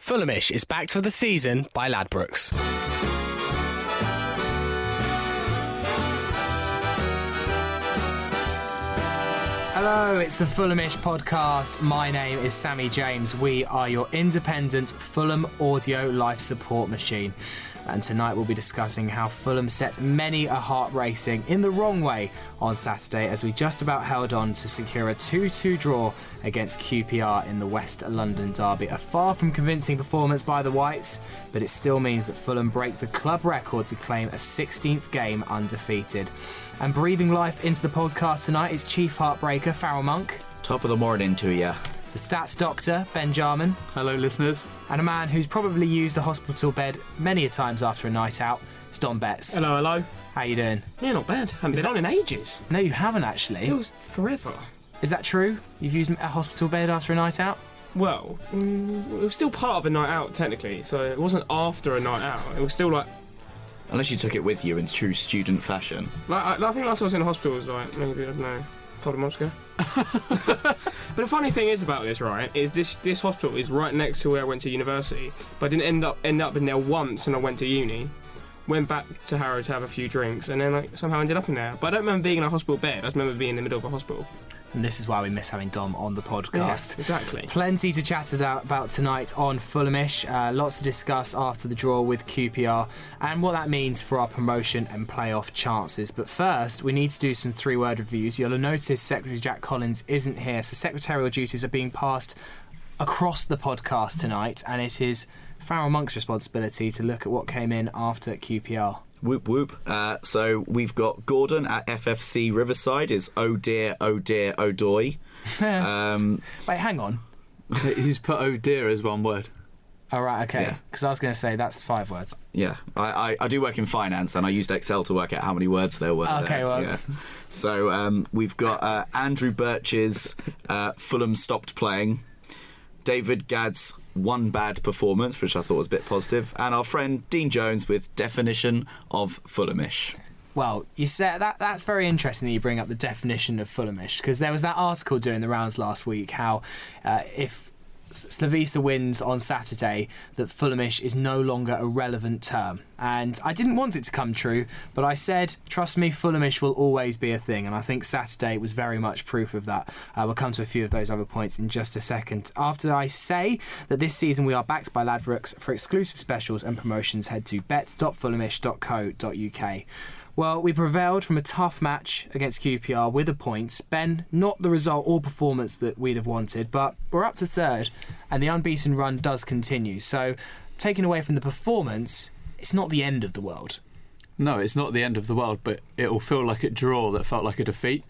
Fulhamish is backed for the season by Ladbrokes. Hello, it's the Fulhamish podcast. My name is Sammy James. We are your independent Fulham audio life support machine. And tonight we'll be discussing how Fulham set many a heart racing in the wrong way on Saturday as we just about held on to secure a 2 2 draw against QPR in the West London derby. A far from convincing performance by the Whites, but it still means that Fulham break the club record to claim a 16th game undefeated. And breathing life into the podcast tonight is Chief Heartbreaker Farrell Monk. Top of the morning to you. The stats doctor, Ben Jarman. Hello, listeners. And a man who's probably used a hospital bed many a times after a night out, it's Don Betts. Hello, hello. How you doing? Yeah, not bad. Haven't been that- on in ages. No, you haven't actually. Feels forever. Is that true? You've used a hospital bed after a night out? Well, mm, it was still part of a night out technically, so it wasn't after a night out. It was still like, Unless you took it with you in true student fashion. like I, I think last I was in the hospital was like maybe I don't know, a couple of months ago. but the funny thing is about this, right, is this this hospital is right next to where I went to university, but I didn't end up end up in there once when I went to uni. Went back to Harrow to have a few drinks, and then like somehow ended up in there. But I don't remember being in a hospital bed. I just remember being in the middle of a hospital. And this is why we miss having Dom on the podcast. Yeah, exactly. Plenty to chat about tonight on Fulhamish. Uh, lots to discuss after the draw with QPR and what that means for our promotion and playoff chances. But first, we need to do some three word reviews. You'll have noticed Secretary Jack Collins isn't here, so secretarial duties are being passed across the podcast tonight, and it is Farrell Monk's responsibility to look at what came in after QPR. Whoop whoop. Uh, so we've got Gordon at FFC Riverside is oh dear, oh dear, oh doy. um, Wait, hang on. He's put oh dear as one word. All right, okay. Yeah. Because I was going to say that's five words. yeah, I, I, I do work in finance and I used Excel to work out how many words there were. Okay, there. well- Yeah. So um, we've got uh, Andrew Birch's uh, Fulham stopped playing, David Gadd's one bad performance, which I thought was a bit positive, and our friend Dean Jones with definition of Fulhamish. Well, you said that that's very interesting that you bring up the definition of Fulhamish because there was that article doing the rounds last week how uh, if Slavisa wins on Saturday that Fulhamish is no longer a relevant term. And I didn't want it to come true, but I said, trust me, Fulhamish will always be a thing. And I think Saturday was very much proof of that. Uh, we'll come to a few of those other points in just a second. After I say that this season we are backed by Ladbrokes for exclusive specials and promotions, head to bet.fulhamish.co.uk. Well, we prevailed from a tough match against QPR with a point. Ben, not the result or performance that we'd have wanted, but we're up to third, and the unbeaten run does continue. So, taken away from the performance, it's not the end of the world. No, it's not the end of the world, but it will feel like a draw that felt like a defeat.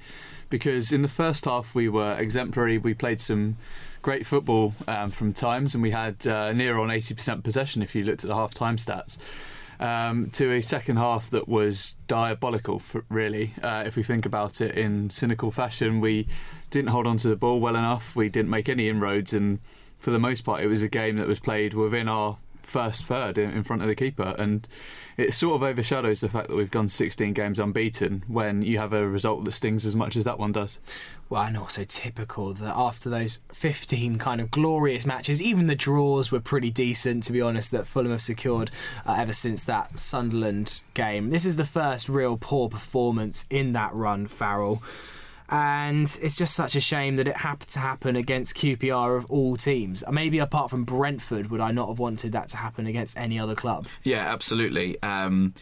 Because in the first half we were exemplary. We played some great football um, from times, and we had uh, near on 80% possession if you looked at the half time stats. Um, to a second half that was diabolical, for, really. Uh, if we think about it in cynical fashion, we didn't hold on to the ball well enough. We didn't make any inroads, and for the most part, it was a game that was played within our first third in, in front of the keeper. And it sort of overshadows the fact that we've gone 16 games unbeaten when you have a result that stings as much as that one does. Well, and also typical that after those 15 kind of glorious matches, even the draws were pretty decent, to be honest, that Fulham have secured uh, ever since that Sunderland game. This is the first real poor performance in that run, Farrell. And it's just such a shame that it happened to happen against QPR of all teams. Maybe apart from Brentford, would I not have wanted that to happen against any other club? Yeah, absolutely. Um,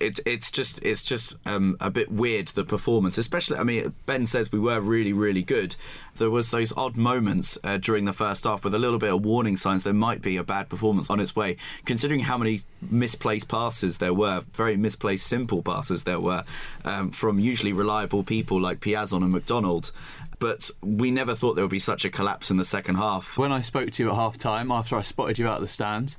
it, it's just it's just um, a bit weird the performance, especially. I mean, Ben says we were really really good. There was those odd moments uh, during the first half with a little bit of warning signs there might be a bad performance on its way. Considering how many misplaced passes there were, very misplaced simple passes there were um, from usually reliable people like Piazon and McDonald. but we never thought there would be such a collapse in the second half. When I spoke to you at half time, after I spotted you out of the stands,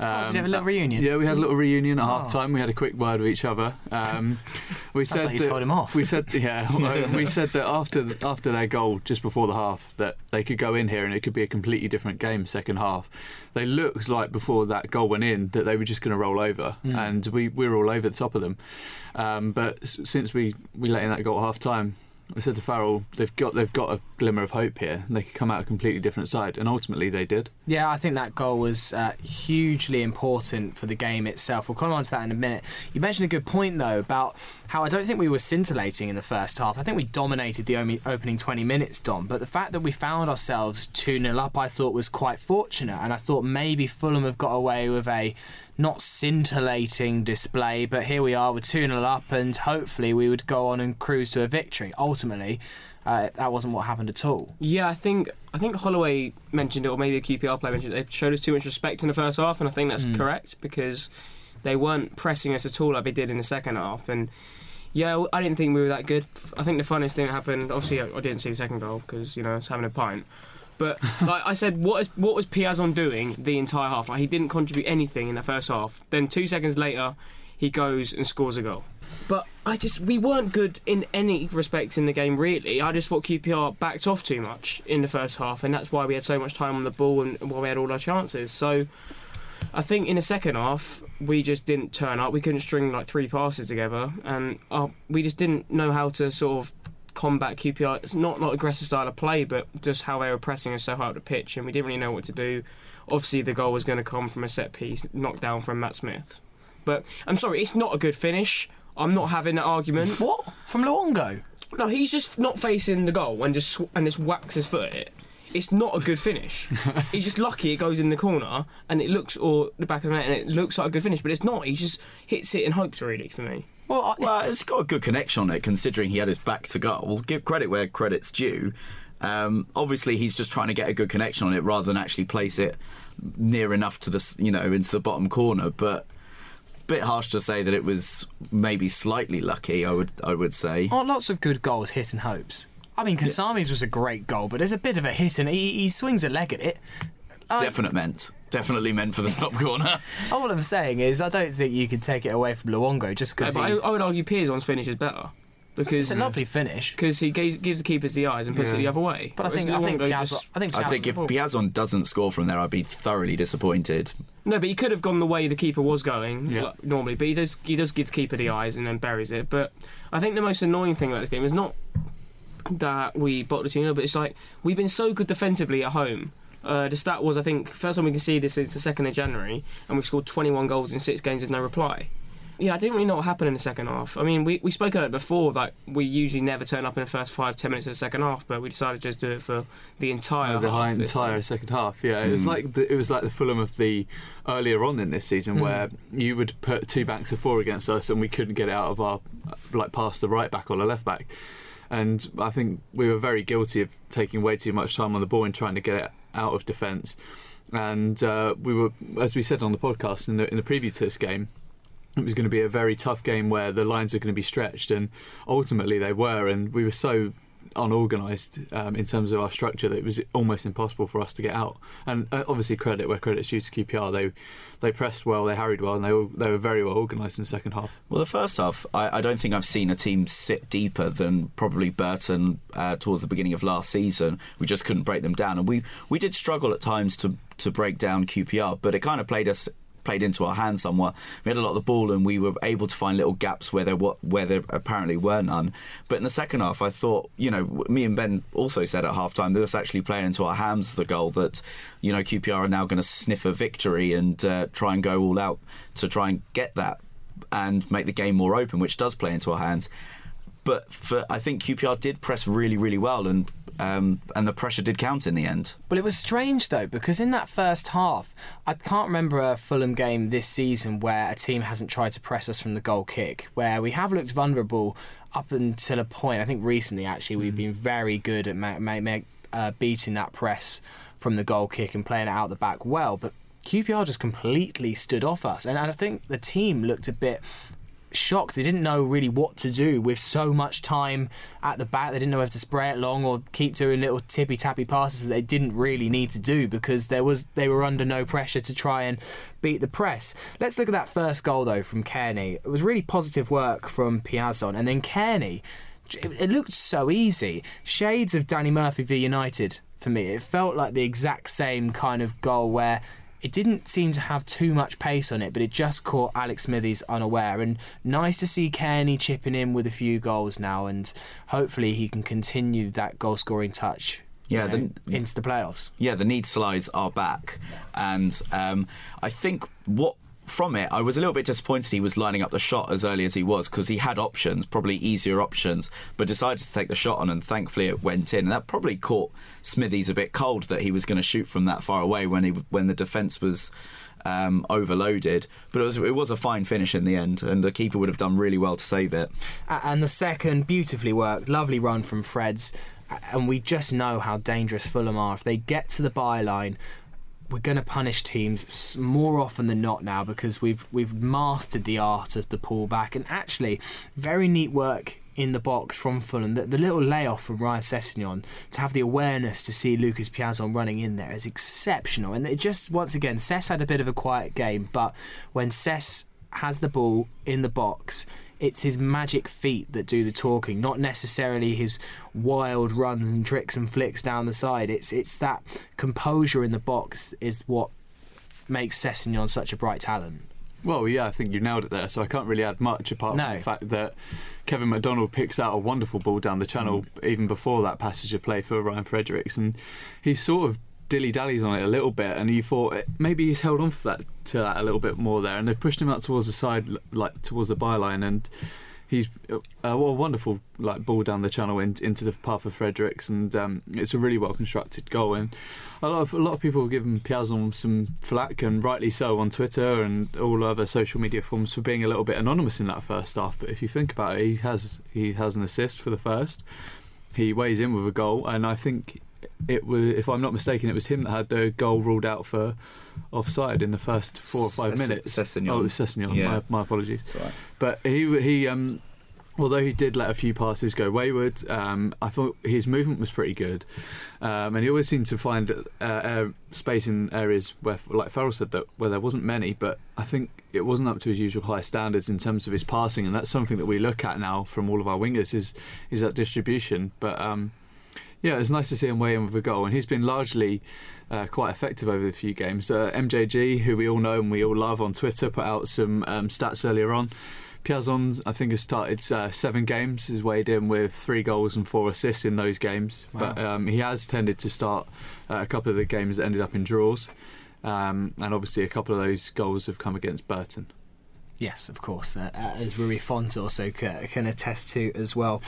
oh, did you have a little reunion? Yeah, we had a little reunion at Oh. half time. We had a quick word with each other. Um, we said like that- him off. We said, yeah, well, we said that after after their goal just before the half, that they could go in here and it could be a completely different game second half. They looked like before that goal went in that they were just going to roll over, Hmm. and we, we were all over the top of them. Um, but since we, we let in that goal at half time. I said to Farrell, they've got they've got a glimmer of hope here. They could come out a completely different side, and ultimately they did. Yeah, I think that goal was uh, hugely important for the game itself. We'll come on to that in a minute. You mentioned a good point, though, about how I don't think we were scintillating in the first half. I think we dominated the opening 20 minutes, Dom, but the fact that we found ourselves 2 0 up, I thought was quite fortunate, and I thought maybe Fulham have got away with a not scintillating display, but here we are with 2 0 up, and hopefully we would go on and cruise to a victory. Ultimately, uh, that wasn't what happened at all. Yeah, I think I think Holloway mentioned it, or maybe a QPR player mentioned it. They showed us too much respect in the first half, and I think that's correct because they weren't pressing us at all like they did in the second half. And yeah, I didn't think we were that good. I think the funniest thing that happened. Obviously, I I didn't see the second goal because you know I was having a pint. But like I said, what is what was Piazon doing the entire half? Like he didn't contribute anything in the first half. Then two seconds later, he goes and scores a goal. But I just we weren't good in any respects in the game really. I just thought QPR backed off too much in the first half, and that's why we had so much time on the ball and why we had all our chances. So I think in the second half we just didn't turn up. We couldn't string like three passes together, and uh, we just didn't know how to sort of combat QPR. It's not not aggressive style of play, but just how they were pressing us so hard up the pitch, and we didn't really know what to do. Obviously, the goal was going to come from a set piece knocked down from Matt Smith. But I'm sorry, it's not a good finish. I'm not having that argument. What? From Luongo? No, he's just not facing the goal and just sw- and just whacks his foot at it. It's not a good finish. he's just lucky it goes in the corner and it looks or the back of the net and it looks like a good finish, but it's not. He just hits it and hopes really for me. Well, I, Well, it's got a good connection on it, considering he had his back to goal. We'll give credit where credit's due. Um, obviously, he's just trying to get a good connection on it rather than actually place it near enough to the you know into the bottom corner. But bit harsh to say that it was maybe slightly lucky. I would I would say. aren't lots of good goals hit and hopes? I mean, Kasami's was a great goal, but there's a bit of a hit and he, he swings a leg at it. I- Definite meant, definitely meant for the top corner. All I'm saying is, I don't think you could take it away from Luongo just because but. I, I would argue Piazon's finish is better because It's a lovely finish. because he gives, gives the keepers the eyes and puts it the other way. But I think I think Luongo Piazza, just- I think I think if Piazza- Piazon doesn't score from there, I'd be thoroughly disappointed. No, but he could have gone the way the keeper was going Yeah. like, normally. But he does he does give the keeper the eyes and then buries it. But I think the most annoying thing about this game is not that we bottled the team, but it's like we've been so good defensively at home. Uh, the stat was I think first time we can see this since the second of January, and we've scored 21 goals in six games with no reply. Yeah, I didn't really know what happened in the second half. I mean, we, we spoke about it before, like we usually never turn up in the first five, ten minutes of the second half, but we decided to just do it for the entire the half high entire time. second half. Yeah, it was like the, it was like the Fulham of the earlier on in this season, where you would put two banks of four against us, and we couldn't get it out of our like past the right back or the left back. And I think we were very guilty of taking way too much time on the ball and trying to get it out of defence. And uh, we were, as we said on the podcast in the in the preview to this game, it was going to be a very tough game where the lines are going to be stretched, and ultimately they were. And we were so unorganised um, in terms of our structure that it was almost impossible for us to get out. And uh, obviously, credit where credit's due to QPR. They they pressed well, they harried well, and they all, they were very well organised in the second half. Well, the first half, I, I don't think I've seen a team sit deeper than probably Burton uh, towards the beginning of last season. We just couldn't break them down, and we we did struggle at times to to break down QPR, but it kind of played us played into our hands somewhat. We had a lot of the ball, and we were able to find little gaps where there were, where there apparently were none. But in the second half, I thought, you know, me and Ben also said at half time that was actually playing into our hands the goal that, you know, QPR are now going to sniff a victory and uh, try and go all out to try and get that and make the game more open, which does play into our hands. But for I think QPR did press really, really well, and um, and the pressure did count in the end. Well, it was strange though because in that first half, I can't remember a Fulham game this season where a team hasn't tried to press us from the goal kick. Where we have looked vulnerable up until a point. I think recently, actually, we've been very good at ma- ma- ma- uh, beating that press from the goal kick and playing it out the back well. But QPR just completely stood off us, and I think the team looked a bit shocked. They didn't know really what to do with so much time at the back. They didn't know whether to spray it long or keep doing little tippy tappy passes that they didn't really need to do because there was they were under no pressure to try and beat the press. Let's look at that first goal though from Cairney. It was really positive work from Piazon, and then Cairney. It looked so easy. Shades of Danny Murphy v United for me. It felt like the exact same kind of goal where it didn't seem to have too much pace on it, but it just caught Alex Smithies unaware. And nice to see Cairney chipping in with a few goals now, and hopefully he can continue that goal scoring touch. Yeah, you know, the, into the playoffs. Yeah, the need slides are back, and um, I think what from it, I was a little bit disappointed he was lining up the shot as early as he was because he had options, probably easier options, but decided to take the shot on, and thankfully it went in. And that probably caught Smithies a bit cold that he was going to shoot from that far away when he when the defence was. Um, overloaded, but it was it was a fine finish in the end, and the keeper would have done really well to save it. And the second, beautifully worked, lovely run from Freds, and we just know how dangerous Fulham are. If they get to the byline, we're going to punish teams more often than not now because we've we've mastered the art of the pullback and actually very neat work in the box from Fulham. The, the little layoff from Ryan Sessegnon to have the awareness to see Lucas Piazon running in there is exceptional. And it just once again, Sess had a bit of a quiet game, but when Sess has the ball in the box, it's his magic feet that do the talking, not necessarily his wild runs and tricks and flicks down the side. It's it's that composure in the box is what makes Sessegnon such a bright talent. Well, yeah, I think you nailed it there. So I can't really add much apart no. from the fact that Kevin McDonald picks out a wonderful ball down the channel mm. even before that passage of play for Ryan Fredericks, and he sort of dilly dallies on it a little bit, and you thought eh, maybe he's held on for that to that a little bit more there, and they've pushed him out towards the side, like towards the byline, and he's uh, a wonderful like ball down the channel in, into the path of Fredericks, and um, it's a really well constructed goal. And a lot of a lot of people give him Piazon some flack, and rightly so on Twitter and all other social media forms for being a little bit anonymous in that first half. But if you think about it, he has he has an assist for the first. He weighs in with a goal, and I think it was, if I'm not mistaken, it was him that had the goal ruled out for offside in the first four or five minutes. Sessegnon. Oh, it was Sessegnon. Yeah. My, my apologies. Right. But he he um, although he did let a few passes go wayward, um, I thought his movement was pretty good, um, and he always seemed to find uh, space in areas where, like Farrell said, that where there wasn't many. But I think it wasn't up to his usual high standards in terms of his passing, and that's something that we look at now from all of our wingers is is that distribution. But um, yeah, it's nice to see him weigh in with a goal, and he's been largely uh, quite effective over the few games. Uh, MJG, who we all know and we all love on Twitter, put out some um, stats earlier on. Piazon, I think, has started uh, seven games, has weighed in with three goals and four assists in those games. Wow. But um, he has tended to start uh, a couple of the games that ended up in draws. Um, and obviously, a couple of those goals have come against Burton. Yes, of course, uh, as Rui Font also can attest to as well.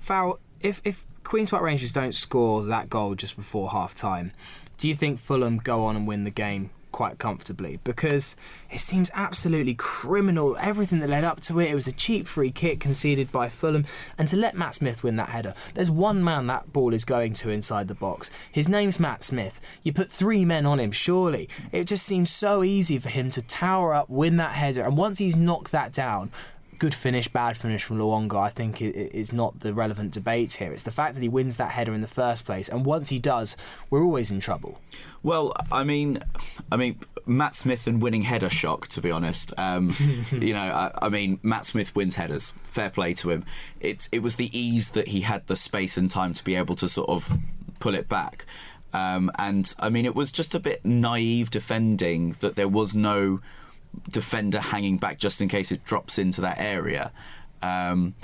Farrell, if, if Queen's Park Rangers don't score that goal just before half time, do you think Fulham go on and win the game quite comfortably? Because it seems absolutely criminal. Everything that led up to it, it was a cheap free kick conceded by Fulham, and to let Matt Smith win that header, there's one man that ball is going to inside the box. His name's Matt Smith. You put three men on him, surely. It just seems so easy for him to tower up, win that header, and once he's knocked that down, good finish, bad finish from Luongo, I think is not the relevant debate here. It's the fact that he wins that header in the first place, and once he does, we're always in trouble. Well, I mean, I mean, Matt Smith and winning header shock. To be honest, um, you know, I, I, mean, Matt Smith wins headers. Fair play to him. It's it was the ease that he had the space and time to be able to sort of pull it back. Um, and I mean, it was just a bit naive defending that there was no defender hanging back just in case it drops into that area. Um,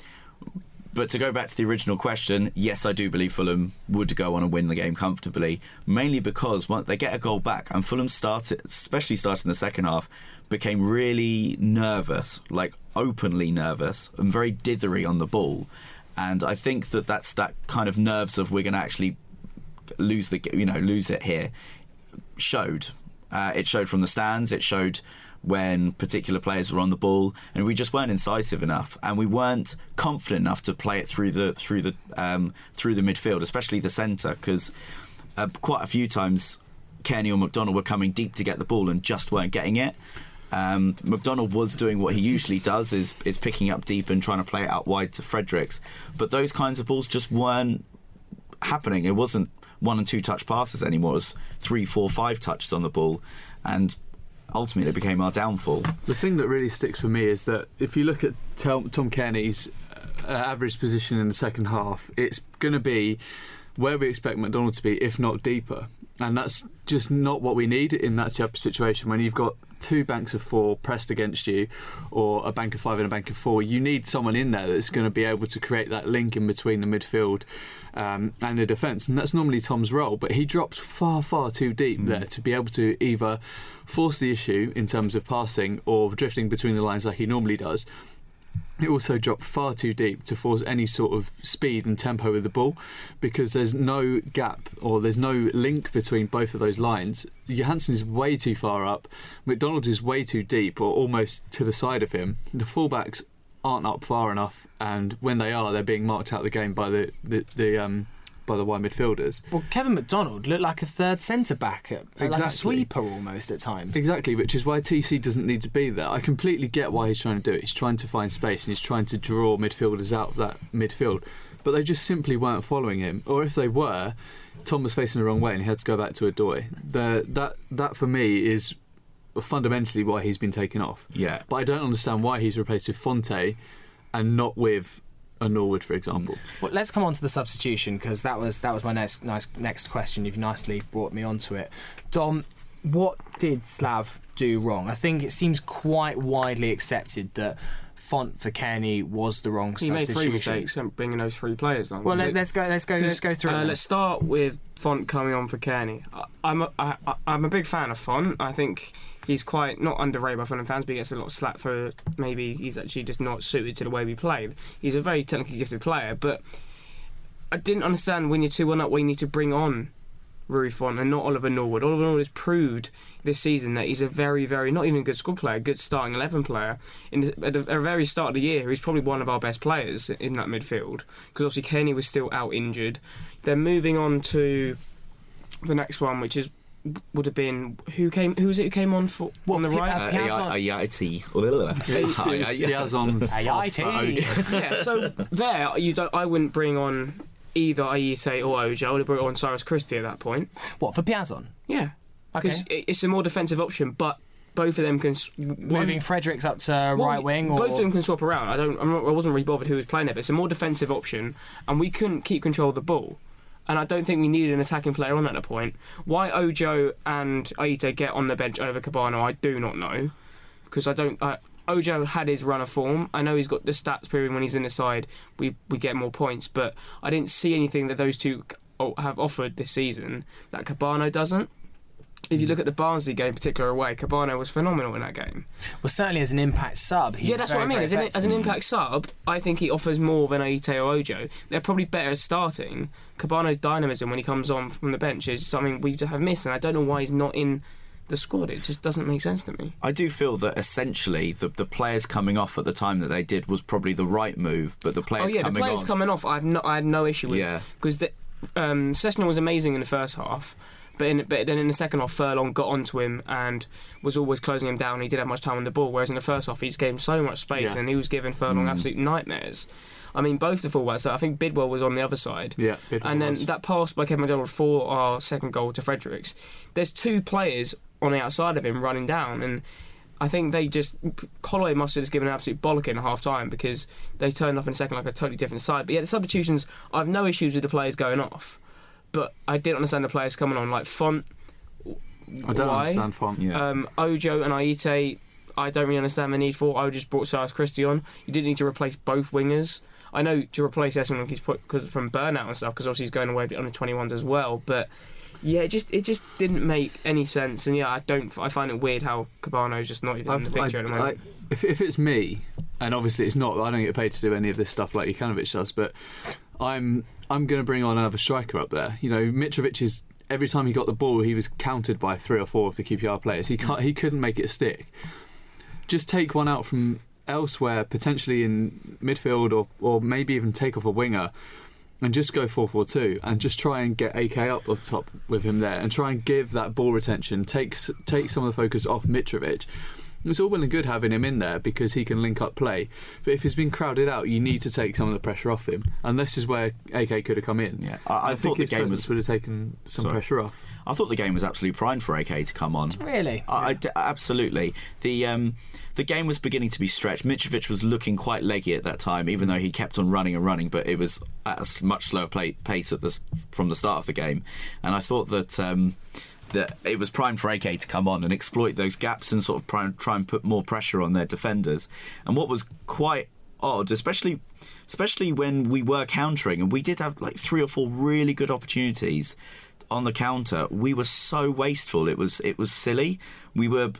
but to go back to the original question, yes, I do believe Fulham would go on and win the game comfortably, mainly because once they get a goal back, and Fulham started, especially starting the second half, became really nervous, like openly nervous, and very dithery on the ball. And I think that that's that kind of nerves of we're going to actually lose the, you know, lose it here, showed. Uh, it showed from the stands. It showed when particular players were on the ball, and we just weren't incisive enough, and we weren't confident enough to play it through the through the um, through the midfield, especially the centre, because uh, quite a few times Cairney or McDonald were coming deep to get the ball and just weren't getting it. Um, McDonald was doing what he usually does, is is picking up deep and trying to play it out wide to Fredericks. But those kinds of balls just weren't happening. It wasn't one and two touch passes anymore. It was three, four, five touches on the ball, and ultimately became our downfall. The thing that really sticks for me is that if you look at Tom, Tom Cairney's uh, average position in the second half, it's going to be where we expect McDonald to be, if not deeper. And that's just not what we need in that type of situation. When you've got two banks of four pressed against you, or a bank of five and a bank of four, you need someone in there that's going to be able to create that link in between the midfield um, and the defence. And that's normally Tom's role, but he drops far, far too deep there to be able to either force the issue in terms of passing or drifting between the lines like he normally does. It also dropped far too deep to force any sort of speed and tempo with the ball because there's no gap or there's no link between both of those lines. Johansen is way too far up, McDonald is way too deep or almost to the side of him. The fullbacks aren't up far enough, and when they are, they're being marked out of the game by the the, the um, by the wide midfielders. Well, Kevin McDonald looked like a third centre back, at, like a sweeper almost at times. Exactly, which is why TC doesn't need to be there. I completely get why he's trying to do it. He's trying to find space and he's trying to draw midfielders out of that midfield. But they just simply weren't following him. Or if they were, Tom was facing the wrong way and he had to go back to Odoi. The, that, that for me is fundamentally why he's been taken off. Yeah. But I don't understand why he's replaced with Fonte and not with a Norwood, for example. Well, let's come on to the substitution because that was that was my next nice next question. You've nicely brought me onto it, Dom. What did Slav do wrong? I think it seems quite widely accepted that Font for Kenny was the wrong substitution. He made three mistakes bringing those three players on. Well, Was let, us go. Let's go. Let's go through. Uh, it let's start with Font coming on for Cairney. I, I'm a, I, I- I'm a big fan of Font. I think he's quite not underrated by Fulham fans, but he gets a lot of slack for maybe he's actually just not suited to the way we play. He's a very technically gifted player, but I didn't understand when you're two one up why you need to bring on Rui Font and not Oliver Norwood. Oliver Norwood has proved this season that he's a very, very not even a good squad player, a good starting eleven player. In the at the very start of the year, he's probably one of our best players in that midfield because obviously Kenny was still out injured. They're moving on to the next one, which is would have been who came? Who was it who came on for what, on the Pi- right? uh, Piazza- Diaz on AIT. yeah, so there you don't. I wouldn't bring on either Ayite or Ojo. I would have brought on Cyrus Christie at that point. what for Piazon? Yeah, Okay. because it's a more defensive option, but both of them can s- one- Moving Fredericks up to well, right wing, or Both of them can swap around. I don't. I'm not, I wasn't really bothered who was playing it, but it's a more defensive option, and we couldn't keep control of the ball. And I don't think we needed an attacking player on at that point. Why Ojo and Ayite get on the bench over Kebano, I do not know, because I don't. Ojo had his run of form. I know he's got the stats proving when he's in the side, we we get more points. But I didn't see anything that those two oh, have offered this season that Kebano doesn't. If you look at the Barnsley game, particular away, Kebano was phenomenal in that game. well, certainly as an impact sub. He's yeah, that's very, what I mean. As an, as an impact sub, I think he offers more than Ayite or Ojo. They're probably better at starting. Kebano's dynamism when he comes on from the bench is something we have missed, and I don't know why he's not in the squad. It just doesn't make sense to me. I do feel that essentially the, the players coming off at the time that they did was probably the right move, but the players Oh players yeah, the coming players on. coming off, I've no, I had no issue with Yeah. because the um, Cessna was amazing in the first half. But, in, but then in the second half, Furlong got onto him and was always closing him down. He didn't have much time on the ball. Whereas in the first half, he just gave him so much space Yeah. and he was giving Furlong Mm. absolute nightmares. I mean, both the fullbacks. So I think Bidwell was on the other side. Yeah, Bidwell and then was. that pass by Kevin McDonald for our second goal to Fredericks. There's two players on the outside of him running down, and I think they just Holloway must have just given an absolute bollocking at half time because they turned up in second like a totally different side. But yeah, the substitutions, I have no issues with the players going off, but I didn't understand the players coming on like Font. I don't why? understand font. Yeah. Um, Ojo and Ayite, I don't really understand the need for. I just brought Cyrus Christie on. You didn't need to replace both wingers. I know to replace Sessegnon he's put because from burnout and stuff because obviously he's going away to the under 21s as well. But yeah, it just it just didn't make any sense. And yeah, I don't. I find it weird how Kebano's just not even in the picture I- at the moment. I- if, if it's me, and obviously it's not, I don't get paid to do any of this stuff like Jokanovic does, but I'm I'm going to bring on another striker up there. You know, Mitrovic is every time he got the ball, he was countered by three or four of the QPR players. He can't, he couldn't make it stick. Just take one out from elsewhere, potentially in midfield, or or maybe even take off a winger. And just go 4 4 2 and just try and get AK up on top with him there and try and give that ball retention, take, take some of the focus off Mitrovic It's all well and good having him in there because he can link up play, but if he's been crowded out, you need to take some of the pressure off him, and this is where AK could have come in. Yeah, I, I, think thought the his game was. would have taken some Sorry. pressure off. I thought the game was absolutely primed for AK to come on. Really? I, I d- absolutely. The um, the game was beginning to be stretched. Mitrovic was looking quite leggy at that time, even though he kept on running and running. But it was at a much slower play, pace at this from the start of the game, and I thought that. Um, that it was primed for AK to come on and exploit those gaps and sort of try, try and put more pressure on their defenders. And what was quite odd, especially especially when we were countering, and we did have like three or four really good opportunities on the counter. We were so wasteful. It was it was silly. We were,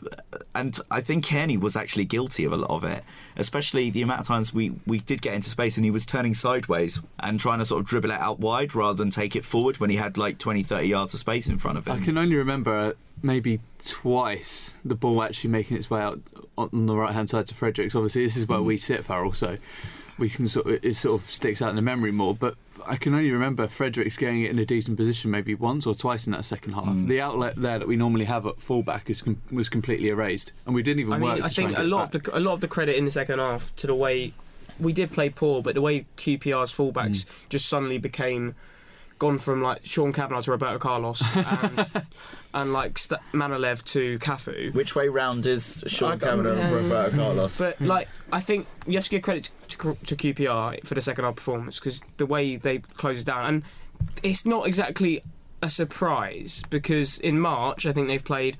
and I think Cairney was actually guilty of a lot of it, especially the amount of times we we did get into space and he was turning sideways and trying to sort of dribble it out wide rather than take it forward when he had like 20, 30 yards of space in front of him. I can only remember maybe twice the ball actually making its way out on the right hand side to Fredericks. Obviously, this is where hmm. we sit, Farrell, so we can sort of, it sort of sticks out in the memory more. But I can only remember Fredericks getting it in a decent position maybe once or twice in that second half. The outlet there that we normally have at fullback is com- was completely erased, and we didn't even I work. mean, I to try think and a get lot of the a lot of the credit in the second half to the way we did play poor, but the way QPR's fullbacks Mm. just suddenly became gone from like Sean Kavanagh to Roberto Carlos and, and like St- Manolev to Cafu. Which way round is Sean don't- and. Roberto Carlos? But like, I think you have to give credit to, to QPR for the second half performance because the way they closed down, and it's not exactly a surprise because in March I think they've played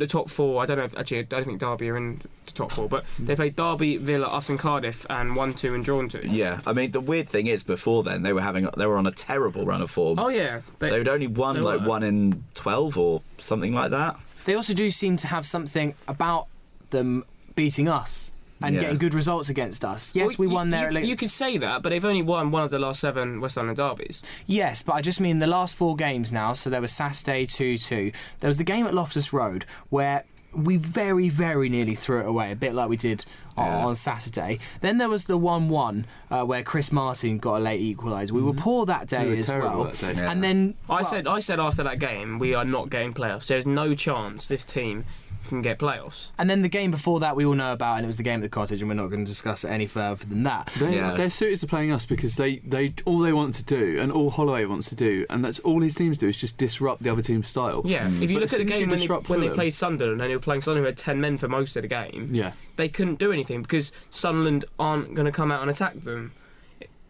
the top four. I don't know if actually I don't think Derby are in the top four, but they played Derby, Villa, us, and Cardiff, and one, two, and drawn two. yeah, I mean the weird thing is before then they were having they were on a terrible run of form. Oh yeah, they, They would only won they like were. one in twelve or something like that. They also do seem to have something about them beating us and Yeah. getting good results against us. Yes, Well, we won you, there. You, at Lin- you could say that, but they've only won one of the last seven West London derbies. Yes, but I just mean the last four games now. So there was Saturday 2 2. There was the game at Loftus Road where we very, very nearly threw it away, a bit like we did on, Yeah. on Saturday. Then there was the 1 1 uh, where Chris Martin got a late equaliser. We were poor that day We as well. day. Yeah. And then. I well, said I said after that game we are not getting playoffs. There's no chance this team can get playoffs. And then the game before that we all know about, and it was the game at the cottage, and we're not going to discuss it any further than that. They, Yeah. They're suited to playing us because they, they all they want to do, and all Holloway wants to do, and that's all his teams do is just disrupt the other team's style. Yeah, if you But look at the soon as you game when they, when they played Sunderland and they were playing Sunderland who had 10 men for most of the game, Yeah. they couldn't do anything because Sunderland aren't going to come out and attack them.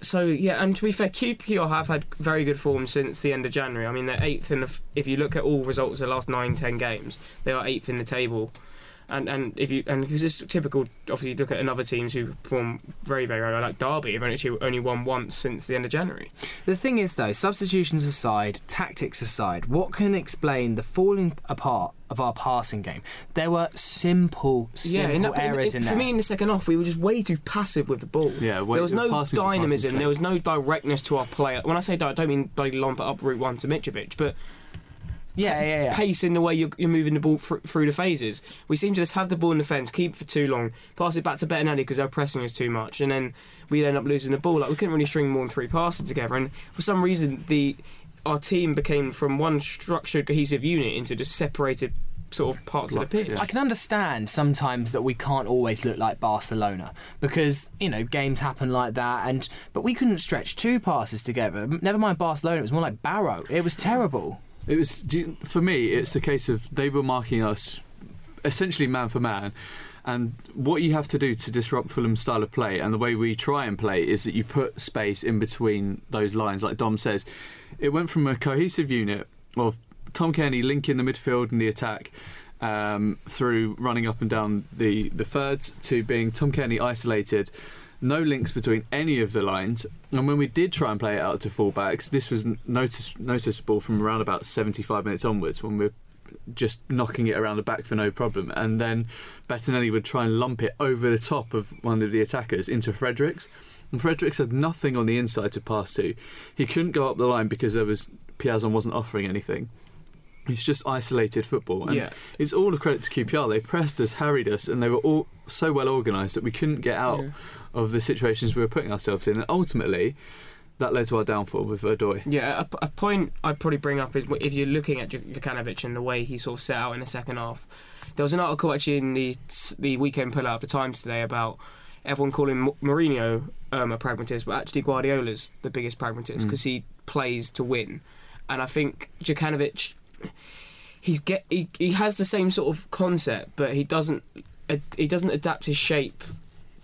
So, yeah, and to be fair, QPR have had very good form since the end of January. I mean, they're eighth in the. If you look at all results of the last nine, ten games, they are eighth in the table. And and if you and because it's typical, obviously you look at another teams who perform very very well, like Derby have actually only won once since the end of January. The thing is, though, substitutions aside, tactics aside, what can explain the falling apart of our passing game? There were simple, simple in that- errors in, for there. me in the second half, we were just way too passive with the ball. Yeah, way- there was no passing for passing's dynamism. sake. There was no directness to our play. When I say di- I don't mean bloody lump it up route one to Mitrovic, but yeah, yeah, yeah. pace in the way you're, you're moving the ball thr- through the phases. We seem to just have the ball in the fence, keep it for too long, pass it back to Bettinelli because they're pressing us too much, and then we end up losing the ball. Like we couldn't really string more than three passes together, and for some reason the our team became from one structured cohesive unit into just separated sort of parts of the pitch. yeah. I can understand sometimes that we can't always look like Barcelona because you know games happen like that, and but we couldn't stretch two passes together. Never mind Barcelona; it was more like Barrow. It was terrible. It was you- for me. It's a case of they were marking us essentially man for man, and what you have to do to disrupt Fulham's style of play and the way we try and play is that you put space in between those lines. Like Dom says, it went from a cohesive unit of Tom Cairney linking the midfield and the attack. Um, through running up and down the, the thirds to being Tom Cairney isolated, no links between any of the lines. And when we did try and play it out to fullbacks, this was notice, noticeable from around about 75 minutes onwards when we're just knocking it around the back for no problem. And then Bettinelli would try and lump it over the top of one of the attackers into Fredericks. And Fredericks had nothing on the inside to pass to. He couldn't go up the line because there was Piazon wasn't offering anything. It's just isolated football. And Yeah. it's all a credit to QPR. They pressed us, harried us, and they were all so well organised that we couldn't get out Yeah. of the situations we were putting ourselves in. And ultimately, that led to our downfall with Odoi. Yeah, a, a point I'd probably bring up is if you're looking at Jokanovic and the way he sort of set out in the second half. There was an article actually in the the weekend pull out of the Times today about everyone calling Mourinho um, a pragmatist, but actually Guardiola's the biggest pragmatist because mm. he plays to win. And I think Jokanovic, he's get he, he has the same sort of concept, but he doesn't he doesn't adapt his shape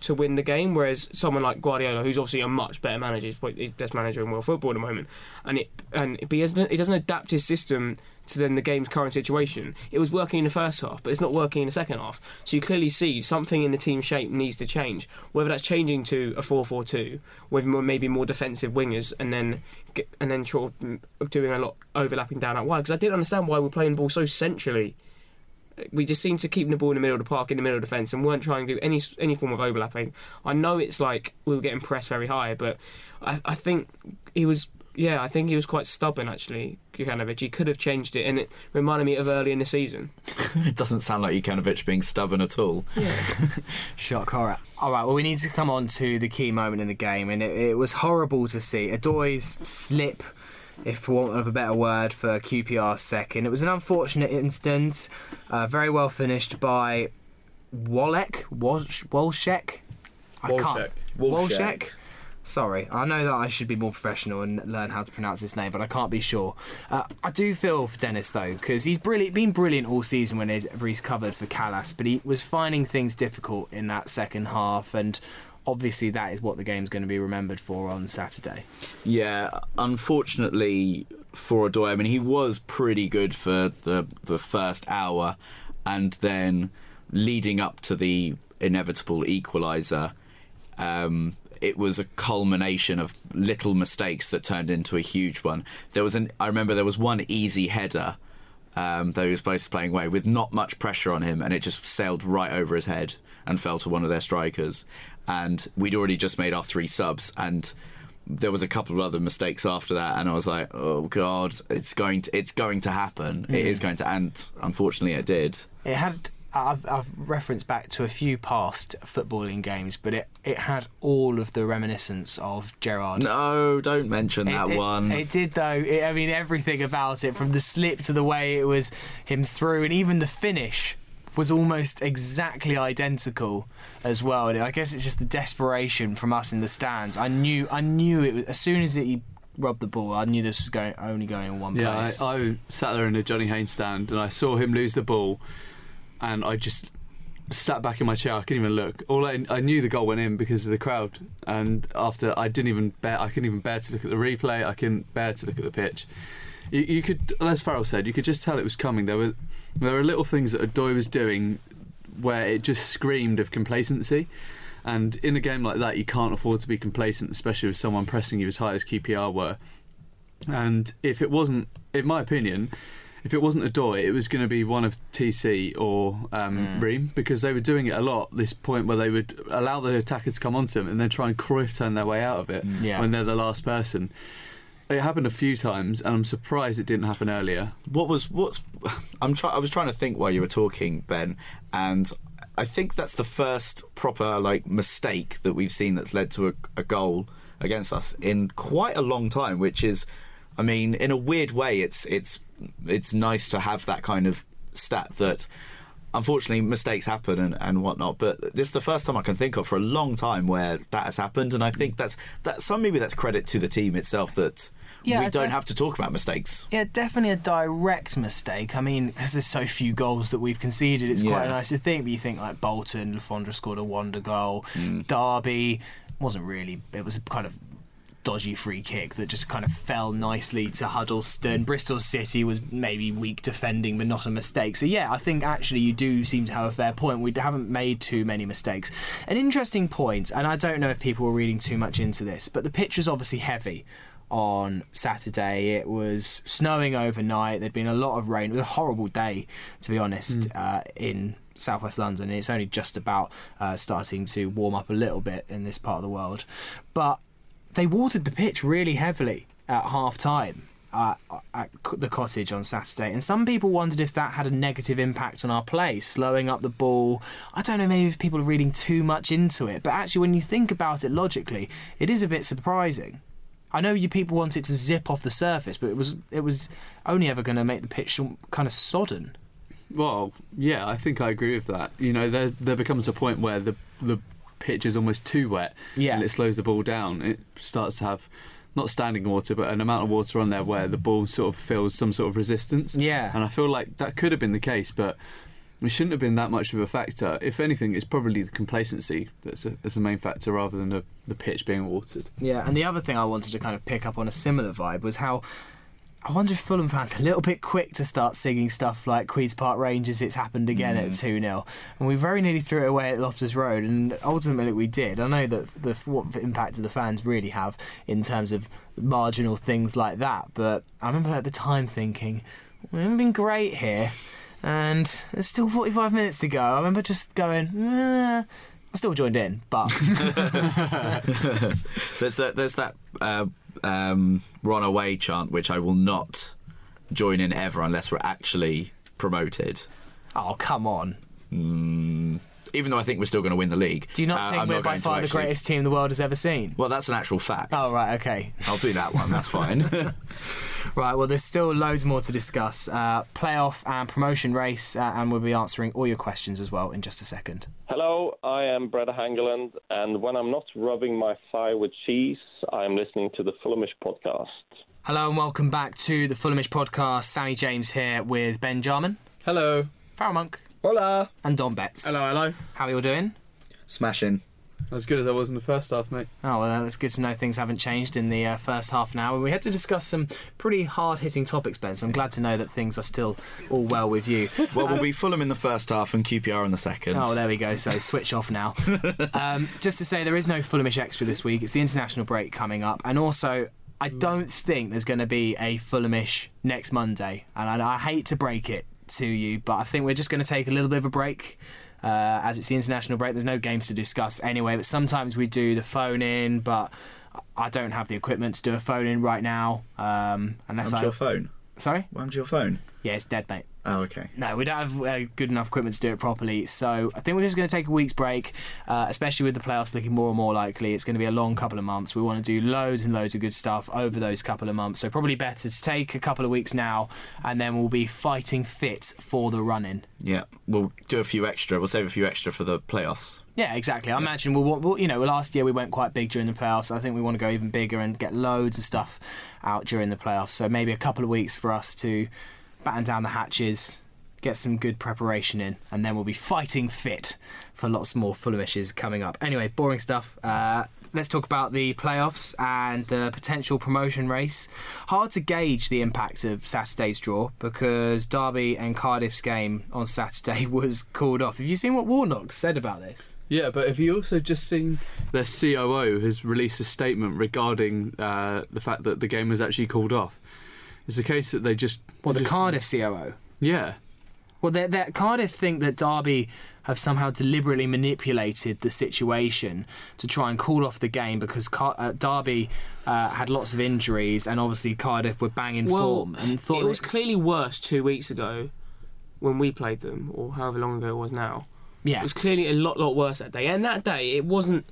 to win the game. Whereas someone like Guardiola, who's obviously a much better manager, the best manager in world football at the moment, and it and he doesn't he doesn't adapt his system to then the game's current situation. It was working in the first half, but it's not working in the second half. So you clearly see something in the team shape needs to change. Whether that's changing to a 4-4-2 with maybe more defensive wingers, and then and then sort of doing a lot overlapping down out wide. Because I didn't understand why we're playing the ball so centrally we just seemed to keep the ball in the middle of the park, in the middle of the fence, and weren't trying to do any any form of overlapping. I know it's like we were getting pressed very high, but I, I think he was. Yeah, I think he was quite stubborn actually, Jokanovic. He could have changed it, and it reminded me of early in the season. it doesn't sound like Jokanovic being stubborn at all. Yeah. Shock horror. All right, well, we need to come on to the key moment in the game, and it, it was horrible to see. Odoi's slip if for want of a better word, for QPR's second. It was an unfortunate instance, uh, very well finished by Wolek, Wolszek. I can't. Wolszek. Sorry, I know that I should be more professional and learn how to pronounce his name, but I can't be sure. Uh, I do feel for Dennis though, because he's brilliant, been brilliant all season whenever he's covered for Kalas, but he was finding things difficult in that second half, and obviously that is what the game's going to be remembered for on Saturday. Yeah, unfortunately for Odoi, I mean he was pretty good for the the first hour, and then leading up to the inevitable equaliser. Um, it was a culmination of little mistakes that turned into a huge one. There was an I remember there was one easy header um, that he was supposed to playing away with not much pressure on him, and it just sailed right over his head and fell to one of their strikers and we'd already just made our three subs and there was a couple of other mistakes after that and I was like oh god it's going to it's going to happen mm. it is going to and unfortunately it did it had I've, I've, referenced back to a few past footballing games, but it, it had all of the reminiscence of Gerrard. No, don't mention it, that it, one. It did though. I mean, everything about it, from the slip to the way it was him through, and even the finish was almost exactly identical as well. And I guess it's just the desperation from us in the stands. I knew, I knew it was, as soon as he rubbed the ball. I knew this was going only going in one place. Yeah, I, I, sat there in the Johnny Haynes stand and I saw him lose the ball, and I just sat back in my chair. I couldn't even look. All I, I knew the goal went in because of the crowd, and after I didn't even bear, I couldn't even bear to look at the replay. I couldn't bear to look at the pitch. You, you could, as Farrell said, you could just tell it was coming. There were there are little things that Odoi was doing where it just screamed of complacency. And in a game like that, you can't afford to be complacent, especially with someone pressing you as high as QPR were. And if it wasn't, in my opinion, if it wasn't Odoi, it was going to be one of TC or um, mm. Ream because they were doing it a lot. This point where they would allow the attacker to come onto them and then try and Cruyff turn their way out of it yeah. when they're the last person. It happened a few times, and I'm surprised it didn't happen earlier. What was what's? I'm trying. I was trying to think while you were talking, Ben, and I think that's the first proper like mistake that we've seen that's led to a, a goal against us in quite a long time. Which is, I mean, in a weird way, it's it's it's nice to have that kind of stat that unfortunately mistakes happen and, and whatnot but this is the first time i can think of for a long time where that has happened and i think that's that some maybe that's credit to the team itself that yeah, we don't def- have to talk about mistakes. Yeah, definitely a direct mistake. I mean, because there's so few goals that we've conceded, it's quite nice to think. But you think like Bolton, Le Fondre scored a wonder goal. Mm. Derby wasn't really. It was kind of dodgy free kick that just kind of fell nicely to Huddlestone. Bristol City was maybe weak defending, but not a mistake. So yeah, I think actually you do seem to have a fair point. We haven't made too many mistakes. An interesting point, and I don't know if people were reading too much into this, but the pitch was obviously heavy on Saturday. It was snowing overnight. There'd been a lot of rain. It was a horrible day, to be honest, mm. uh, in southwest London. It's only just about uh, starting to warm up a little bit in this part of the world. But they watered the pitch really heavily at half time. Uh, at the cottage on Saturday, and some people wondered if that had a negative impact on our play, slowing up the ball. I don't know, maybe if people are reading too much into it, but actually, when you think about it logically, it is a bit surprising I know you people want it to zip off the surface, but it was it was only ever going to make the pitch kind of sodden. Well, yeah, I think I agree with that. You know, there there becomes a point where the the pitch is almost too wet, Yeah. and it slows the ball down. It starts to have not standing water, but an amount of water on there where the ball sort of feels some sort of resistance. Yeah. and I feel like that could have been the case, but it shouldn't have been that much of a factor. If anything, it's probably the complacency that's a, that's a main factor rather than the, the pitch being watered. Yeah, and the other thing I wanted to kind of pick up on a similar vibe was how I wonder if Fulham fans are a little bit quick to start singing stuff like Queen's Park Rangers, it's happened again at 2 0. And we very nearly threw it away at Loftus Road, and ultimately we did. I know that the what impact do the fans really have in terms of marginal things like that, but I remember at the time thinking, we haven't been great here, and there's still 45 minutes to go. I remember just going, eh. I still joined in, but There's that. There's that. Uh, um, run away chant, which I will not join in ever unless we're actually promoted. oh, come on. Even though I think we're still going to win the league. Do you not Uh, think I'm we're by going to far the actually- greatest team the world has ever seen? Well, that's an actual fact. Oh, right, okay. I'll do that one. That's fine. Right, well, there's still loads more to discuss. Uh, playoff and promotion race, uh, and we'll be answering all your questions as well in just a second. Hello, I am Brede Hangeland, and when I'm not rubbing my thigh with cheese, I'm listening to the Fulhamish podcast. Hello, and welcome back to the Fulhamish podcast. Sammy James here with Ben Jarman, Hello. Farrell Monk, Hola. and Don Betts. Hello, hello. How are you all doing? Smashing. As good as I was in the first half, mate. Oh, well, that's good to know things haven't changed in the uh, first half an hour. We had to discuss some pretty hard hitting topics, Ben, so I'm glad to know that things are still all well with you. Well, we'll be Fulham in the first half and QPR in the second. Oh, there we go. So switch off now. um, just to say, there is no Fulhamish extra this week. It's the international break coming up, and also. I don't think there's going to be a Fulhamish next Monday, and I, I hate to break it to you, but I think we're just going to take a little bit of a break. Uh, as it's the international break, there's no games to discuss anyway. But sometimes we do the phone in, but I don't have the equipment to do a phone in right now. Um, unless I your phone? sorry, Wham's your phone? Yeah, it's dead, mate. Oh, okay. No, we don't have uh, good enough equipment to do it properly. So I think we're just going to take a week's break, uh, especially with the playoffs looking more and more likely. It's going to be a long couple of months. We want to do loads and loads of good stuff over those couple of months. So probably better to take a couple of weeks now, and then we'll be fighting fit for the run-in. Yeah, we'll do a few extra. We'll save a few extra for the playoffs. Yeah, exactly. I imagine we'll, we'll, you know, last year we went quite big during the playoffs. I think we want to go even bigger and get loads of stuff out during the playoffs. So maybe a couple of weeks for us to batten down the hatches, get some good preparation in, and then we'll be fighting fit for lots more Fulhamishes coming up. Anyway, boring stuff. Uh, let's talk about the playoffs and the potential promotion race. Hard to gauge the impact of Saturday's draw because Derby and Cardiff's game on Saturday was called off. Have you seen what Warnock said about this? Yeah, but have you also just seen their COO has released a statement regarding uh, the fact that the game was actually called off? It's a case that they just Well, the just- Cardiff COO. yeah Well, they're, they're, Cardiff think that Derby have somehow deliberately manipulated the situation to try and call off the game because Car- uh, Derby uh, had lots of injuries and obviously Cardiff were banging form and thought it was that- clearly worse two weeks ago when we played them, or however long ago it was now. yeah It was clearly a lot, lot worse that day. And that day, it wasn't.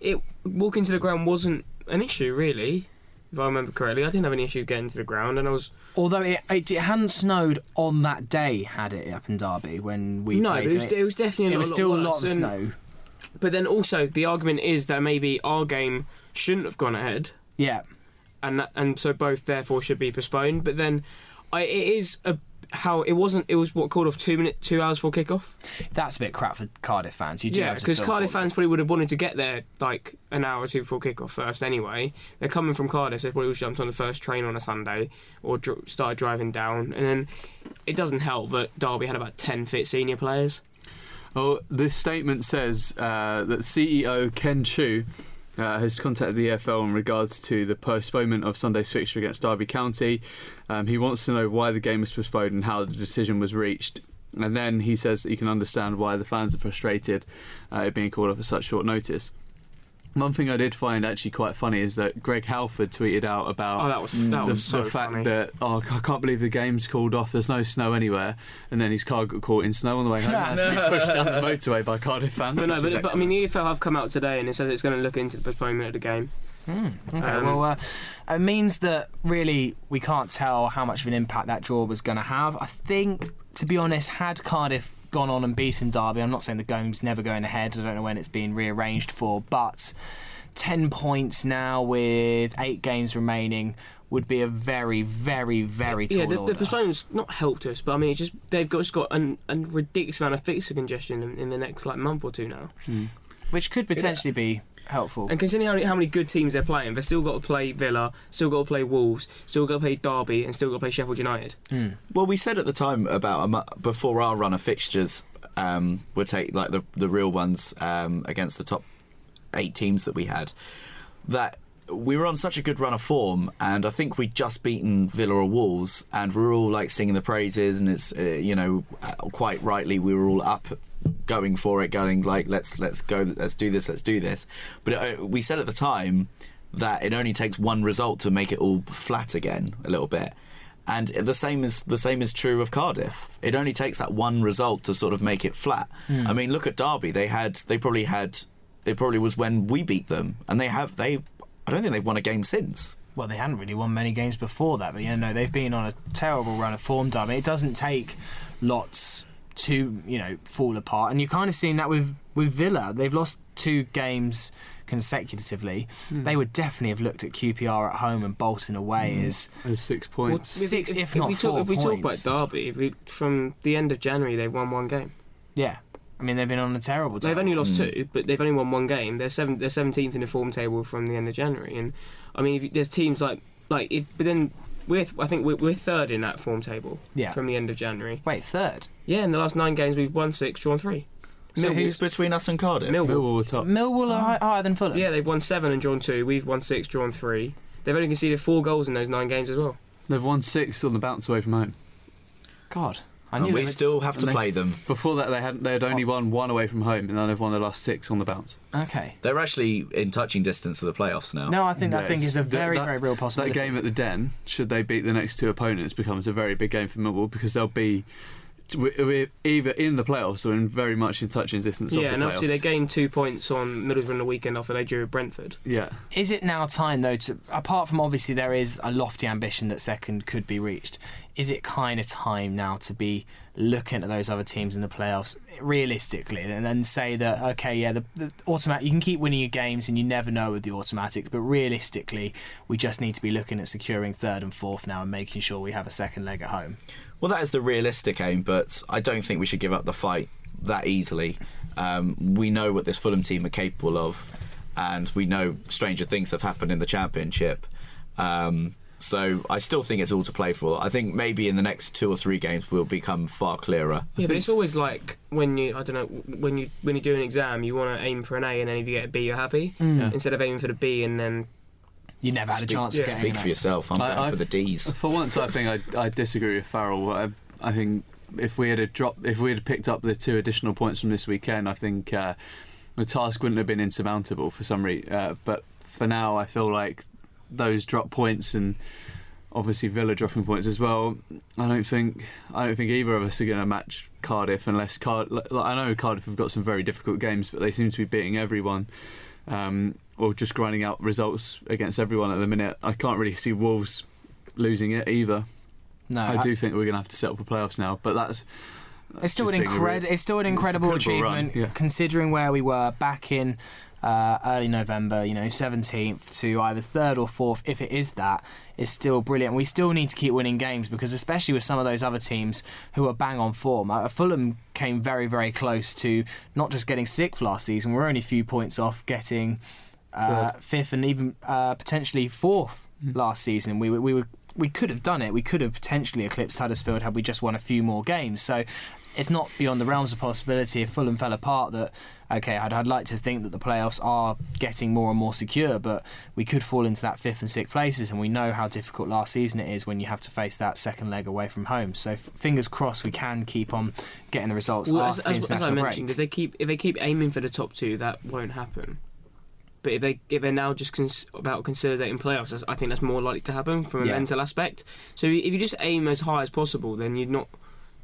It walking to the ground wasn't an issue really, if I remember correctly. I didn't have any issues getting to the ground, and I was although it, it, it hadn't snowed on that day had it up in Derby when we no, but it was, it, it was definitely it was still a lot of And- snow But then also the argument is that maybe our game shouldn't have gone ahead, yeah and that, and so both therefore should be postponed. But then, I, it is a how it wasn't. It was what called off two minute, two hours before kickoff. that's a bit crap for Cardiff fans you do Yeah, because Cardiff fans probably would have wanted to get there like an hour or two before kickoff first. Anyway, they're coming from Cardiff, so they probably would jumped on the first train on a Sunday or dr- started driving down. And then it doesn't help that Derby had about ten fit senior players. Well, this statement says uh, that CEO Ken Choo uh, has contacted the EFL in regards to the postponement of Sunday's fixture against Derby County. Um, he wants to know why the game was postponed and how the decision was reached. And then he says that you can understand why the fans are frustrated uh, it being called off at such short notice. One thing I did find actually quite funny is that Greg Halford tweeted out about Oh, that was that the, was so the fact funny. that oh I can't believe the game's called off. There's no snow anywhere, and then his car got caught in snow on the way home. and had to be pushed down the motorway by Cardiff fans. But no, but, but I mean, the EFL have come out today and it says it's going to look into the postponement of the game. Okay, Um, well, uh, it means that really we can't tell how much of an impact that draw was going to have. I think, to be honest, had Cardiff gone on and beaten Derby, I'm not saying the game's never going ahead. I don't know when it's being rearranged for, but 10 points now with eight games remaining would be a very, very, very tall yeah, the, the postponement's not helped us, but I mean, it's just they've got, just got an, a ridiculous amount of fixture congestion in, in the next like month or two now. Hmm. which could potentially be helpful. And considering how many, how many good teams they're playing, they've still got to play Villa, still got to play Wolves, still got to play Derby, and still got to play Sheffield United. Well, we said at the time about a mo- before our run of fixtures um, would take like the the real ones um, against the top eight teams that we had that we were on such a good run of form, and I think we'd just beaten Villa or Wolves, and we are all like singing the praises, and it's uh, you know uh, quite rightly we were all up going for it, going like let's let's go, let's do this, let's do this. But uh, we said at the time that it only takes one result to make it all flat again a little bit. And the same is the same is true of Cardiff. It only takes that one result to sort of make it flat. I mean, look at Derby. They had they probably had it probably was when we beat them, and they have they. I don't think they've won a game since. well, they hadn't really won many games before that, but yeah, no, they've been on a terrible run of form. Derby. It doesn't take lots to you know fall apart, and you're kind of seeing that with with Villa. They've lost two games consecutively. Hmm. They would definitely have looked at QPR at home and Bolton away hmm. as There's six points. Six, if not we talk, four if we talk about. Derby, if we, from the end of January, they've won one game. yeah. I mean, they've been on a terrible. They've only lost hmm. two, but they've only won one game. They're seven, they're seventeenth in the form table from the end of January, and I mean, if you, there's teams like like if, but then we're I think we're, we're third in that form table Yeah. from the end of January. Wait, third. Yeah, in the last nine games we've won six, drawn three. So Millwall- who's between us and Cardiff? Millwall. Millwall were top. Millwall are oh. hi- higher than Fulham. Yeah, they've won seven and drawn two. We've won six, drawn three. They've only conceded four goals in those nine games as well. They've won six on the bounce away from home. God, I and knew we they still have to they- play them. Before that, they had they had only oh. won one away from home, and then they've won the last six on the bounce. Okay. They're actually in touching distance of the playoffs now. No, I think that Yeah, thing is a very, that- very real possibility. That game at the Den, should they beat the next two opponents, becomes a very big game for Millwall because they'll be t- wi- wi- either in the playoffs or in very much in touching distance of yeah, the and obviously they gained two points on Middlesbrough in the weekend after they drew with Brentford. Yeah, Is it now time though to apart from obviously there is a lofty ambition that second could be reached, is it kind of time now to be looking at those other teams in the playoffs realistically and then say that okay yeah the, the automatic you can keep winning your games and you never know with the automatics but realistically we just need to be looking at securing third and fourth now and making sure we have a second leg at home. Well, that is the realistic aim, but I don't think we should give up the fight that easily. Um, we know what this Fulham team are capable of, and we know stranger things have happened in the Championship. Um, so I still think it's all to play for. I think maybe in the next two or three games we'll become far clearer. Yeah, but it's always like when you I don't know when you when you do an exam, you want to aim for an A, and then if you get a B, you're happy instead of aiming for the B and then You never had a Speak- chance of Speak for an yourself. I'm I- going I- for the D's. For once, I think I, I disagree with Farrell. I, I think if we had a drop, if we had picked up the two additional points from this weekend, I think uh, the task wouldn't have been insurmountable for some reason. Uh, but for now, I feel like those drop points and obviously Villa dropping points as well. I don't think I don't think either of us are going to match Cardiff unless Card. I know Cardiff have got some very difficult games, but they seem to be beating everyone. Um, or just grinding out results against everyone at the minute. I can't really see Wolves losing it either. No, I do think we're going to have to settle for playoffs now, but that's It's still an just being a incredible. It's still an incredible run, achievement, yeah. considering where we were back in uh, early November. You know, seventeenth to either third or fourth. If it is that, is still brilliant. We still need to keep winning games because, especially with some of those other teams who are bang on form. Uh, Fulham came very, very close to not just getting sixth last season. We're only a few points off getting uh, fifth and even uh, potentially fourth Hmm. last season. We were, we were we could have done it. We could have potentially eclipsed Huddersfield had we just won a few more games. So it's not beyond the realms of possibility if Fulham fell apart that okay, I'd, I'd like to think that the playoffs are getting more and more secure, but we could fall into that fifth and sixth places, and we know how difficult last season it is when you have to face that second leg away from home. So f- fingers crossed we can keep on getting the results well, after as, the as, as I international mentioned, if they keep if they keep aiming for the top two, that won't happen. But if they if they're now just cons- about consolidating playoffs, that's- I think that's more likely to happen from a Yeah. mental aspect. So if you just aim as high as possible, then you're not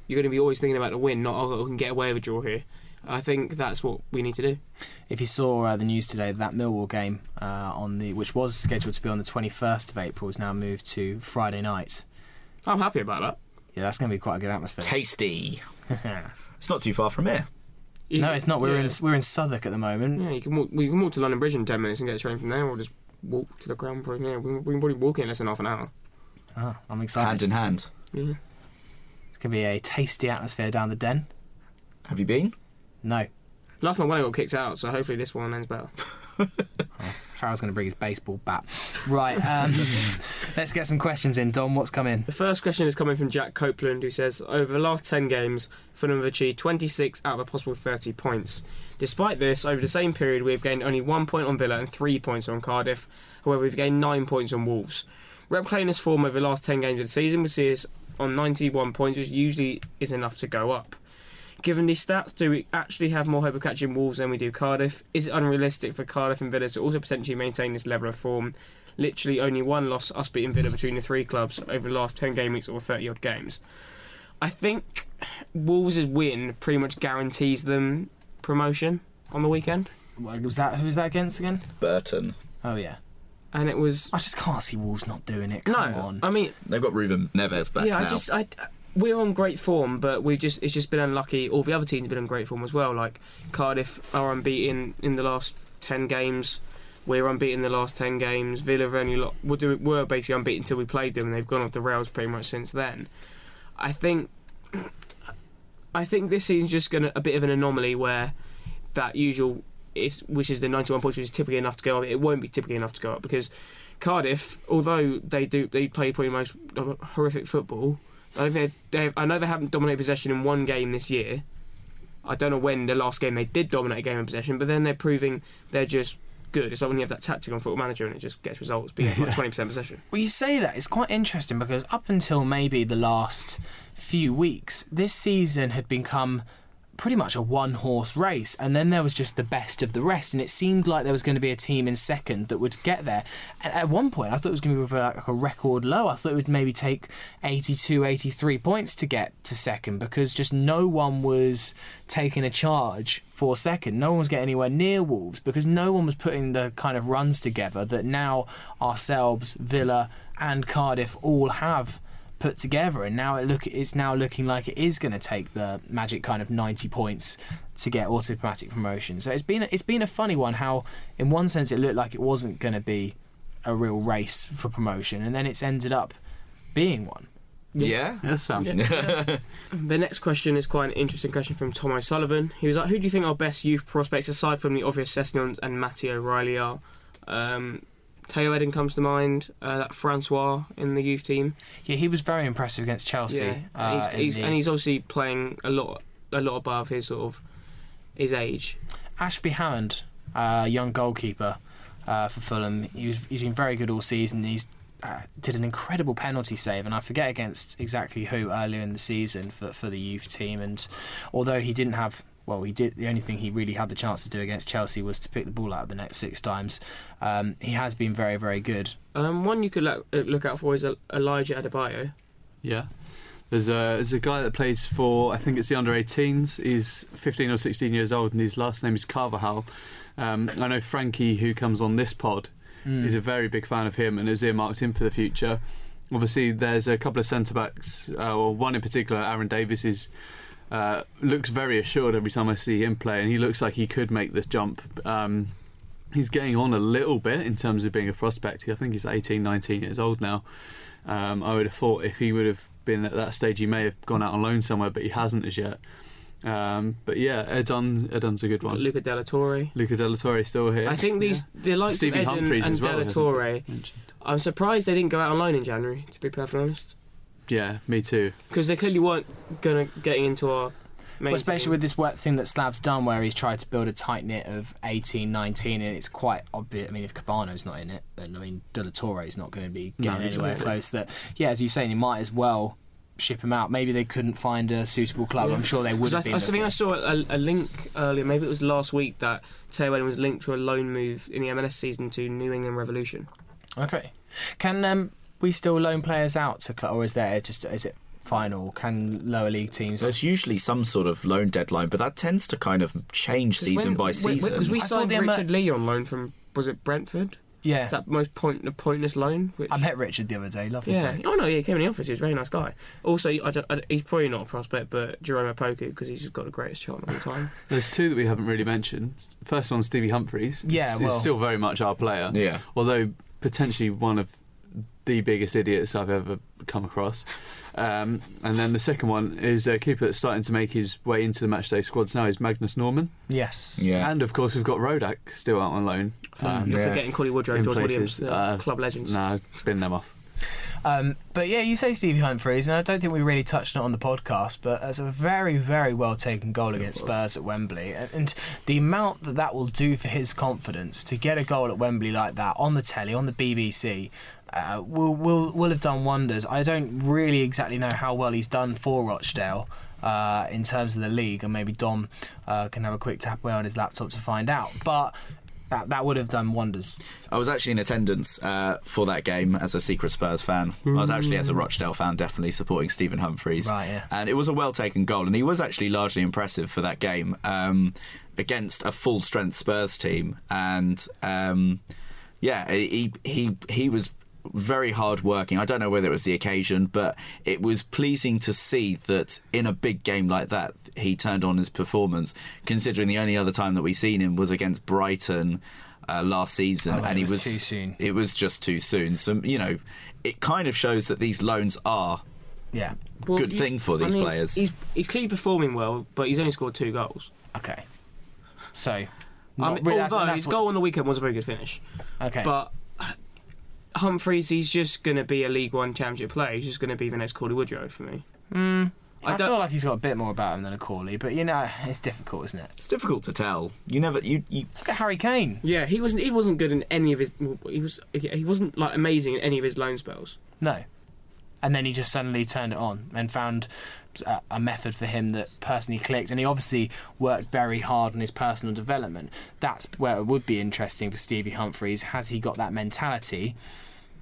you're going to be always thinking about the win, not oh we can get away with a draw here. I think that's what we need to do. If you saw uh, the news today, that Millwall game uh, on the which was scheduled to be on the 21st of April is now moved to Friday night. I'm happy about that. Yeah, that's going to be quite a good atmosphere. Tasty. it's not too far from here. You- no, it's not. We're yeah. in we're in Southwark at the moment. Yeah, you can walk, we can walk to London Bridge in ten minutes and get a train from there, or just walk to the ground. For, yeah, we, we can probably walk in less than half an hour. Ah, I'm excited. Hand in hand. Yeah. It's going to be a tasty atmosphere down the den. Have you been? No, Last one, when I got kicked out, so hopefully this one ends better. Farrell's going to bring his baseball bat. Right, um, let's get some questions in. Don, what's come in? The first question is coming from Jack Copeland, who says, Over the last 10 games, Fulham have achieved 26 out of a possible 30 points. Despite this, over the same period, we have gained only one point on Villa and three points on Cardiff. However, we've gained nine points on Wolves. Replicating this form over the last 10 games of the season would see us on 91 points, which usually is enough to go up. Given these stats, do we actually have more hope of catching Wolves than we do Cardiff? Is it unrealistic for Cardiff and Villa to also potentially maintain this level of form? Literally only one loss, us beating Villa between the three clubs over the last 10 game weeks or 30 odd games. I think Wolves' win pretty much guarantees them promotion on the weekend. Was that who was that against again? Burton. Oh yeah. And it was. I just can't see Wolves not doing it. Come no, on. I mean, They've got Ruben Neves back yeah, now. I just. I, we're on great form, but we just it's just been unlucky. All the other teams have been on great form as well. Like Cardiff are unbeaten in the last ten games. We're unbeaten in the last ten games. Villa have only lo- were, basically unbeaten until we played them, and they've gone off the rails pretty much since then. I think I think this season's just to a bit of an anomaly where that usual is which is the 91 points, which is typically enough to go up. It won't be typically enough to go up because Cardiff, although they do they play probably most uh, horrific football. I, think they, they, I know they haven't dominated possession in one game this year. I don't know when the last game they did dominate a game in possession, but then they're proving they're just good. It's like when you have that tactic on Football Manager and it just gets results, being like 20% possession. Well, you say that it's quite interesting because up until maybe the last few weeks, this season had become pretty much a one horse race, and then there was just the best of the rest, and it seemed like there was going to be a team in second that would get there. And at one point, I thought it was going to be like a record low. I thought it would maybe take 82, 83 points to get to second because just no one was taking a charge for second. No one was getting anywhere near Wolves because no one was putting the kind of runs together that now ourselves, Villa, and Cardiff all have put together and now it look it's now looking like it is going to take the magic kind of 90 points to get automatic promotion so it's been it's been a funny one how in one sense it looked like it wasn't going to be a real race for promotion and then it's ended up being one yeah. Yes, Sam. The next question is quite an interesting question from Tom O'Sullivan. He was like, "Who do you think our best youth prospects, aside from the obvious Sessegnons and Matty O'Riley, are?" Um, Tayo Edun comes to mind. Uh, that Francois in the youth team. yeah he was very impressive against Chelsea yeah, uh, he's, he's, the- and he's obviously playing a lot, a lot above his sort of his age. Ashby Hammond, uh, young goalkeeper uh, for Fulham. He was, he's been very good all season. He's uh, did an incredible penalty save, and I forget against exactly who earlier in the season for for the youth team. And although he didn't have well, he did. The only thing he really had the chance to do against Chelsea was to pick the ball out of the net six times. Um, he has been very, very good. Um, one you could look, look out for is Elijah Adebayo. Yeah. There's a there's a guy that plays for I think it's the under 18s. He's 15 or 16 years old and his last name is Carvajal. Um, I know Frankie, who comes on this pod, Mm. is a very big fan of him and has earmarked him for the future. Obviously, there's a couple of centre backs, uh, or one in particular, Aaron Davis, is uh, looks very assured every time I see him play, and he looks like he could make this jump. Um, he's getting on a little bit in terms of being a prospect. I think he's 18, 19 years old now. Um, I would have thought if he would have been at that stage, he may have gone out on loan somewhere, but he hasn't as yet. Um, but yeah, Edun, Edun's a good one. Luca de la Torre. Luca de la Torre is still here. I think these the likes Stevie of Edun Humphrys and well. de la Torre. I'm surprised they didn't go out on loan in January. To be perfectly honest, Yeah, me too. because they clearly weren't gonna getting into our. Main Well, especially team. with this work thing that Slav's done, where he's tried to build a tight knit of 18, 19, and it's quite obvious. I mean, if Kebano's not in it, then I mean, De La Torre is not going to be No, anywhere exactly. close. That, yeah, as you're saying, you might as well ship him out. Maybe they couldn't find a suitable club. I'm sure they would Because I, th- I think I saw a, a link earlier, maybe it was last week, that Taylor was linked to a loan move in the MLS season to New England Revolution. Okay, can um, we still loan players out to club, or is there just is it final? Can lower league teams? There's usually some sort of loan deadline, but that tends to kind of change season by season. Because we I signed the Amer- Richard Lee on loan from was it Brentford? yeah, That most point the pointless loan. Which, I met Richard the other day. Lovely Yeah. bloke. Oh no, yeah, he came in the office. He's a very nice guy. Also, I don't, I, he's probably not a prospect, but Jerome Opoku because he's just got the greatest shot of all time. There's two that we haven't really mentioned. First one, Stevie Humphrys. Yeah, He's well- still very much our player. Yeah. Although potentially one of the biggest idiots I've ever come across. Um, and then the second one is a keeper that's starting to make his way into the matchday squads now is Magnus Norman. Yes. Yeah. And of course we've got Rodak still out on loan. Um, You're Yeah. forgetting Cauley Woodrow George Williams, places. the Uh, club legends. Nah, bin them off. Um, but yeah, you say Stevie Humphrys, and I don't think we really touched on it on the podcast, but it's a very, very well taken goal against Spurs at Wembley. And, and the amount that that will do for his confidence to get a goal at Wembley like that on the telly, on the BBC, uh, will, will, will have done wonders. I don't really exactly know how well he's done for Rochdale. Uh, in terms of the league, and maybe Dom uh, can have a quick tap away on his laptop to find out. But that, that would have done wonders. I was actually in attendance uh, for that game as a secret Spurs fan. I was actually as a Rochdale fan, definitely supporting Stephen Humphrys. Right, yeah. And it was a well taken goal, and he was actually largely impressive for that game um, against a full strength Spurs team. And um, yeah, he he he was very hard working. I don't know whether it was the occasion, but it was pleasing to see that in a big game like that, he turned on his performance. Considering the only other time that we've seen him was against Brighton uh, last season, Oh, and it he was was too soon. It was just too soon. So you know, it kind of shows that these loans are Yeah. Well, good you- thing for I these mean, players. He's he's clearly performing well, but he's only scored two goals. Okay. So. I not mean, really- although his what- goal on the weekend was a very good finish, Okay. but Humphrys, he's just going to be a League One Championship player. He's just going to be the next Cauley Woodrow for me. Hmm. I, I feel don't- like he's got a bit more about him than a Cauley, but you know, it's difficult, isn't it? it's difficult to tell. You never you you Look at Harry Kane. Yeah, he wasn't. He wasn't good in any of his. He was. He wasn't like amazing in any of his loan spells. No. And then he just suddenly turned it on and found a, a method for him that personally clicked. And he obviously worked very hard on his personal development. That's where it would be interesting for Stevie Humphrys. Has he got that mentality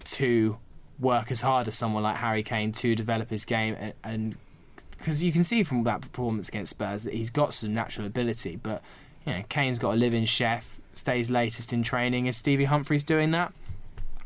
to work as hard as someone like Harry Kane to develop his game and. because you can see from that performance against Spurs that he's got some natural ability, but you know Kane's got a live-in chef, stays latest in training. Is Stevie Humphrys doing that?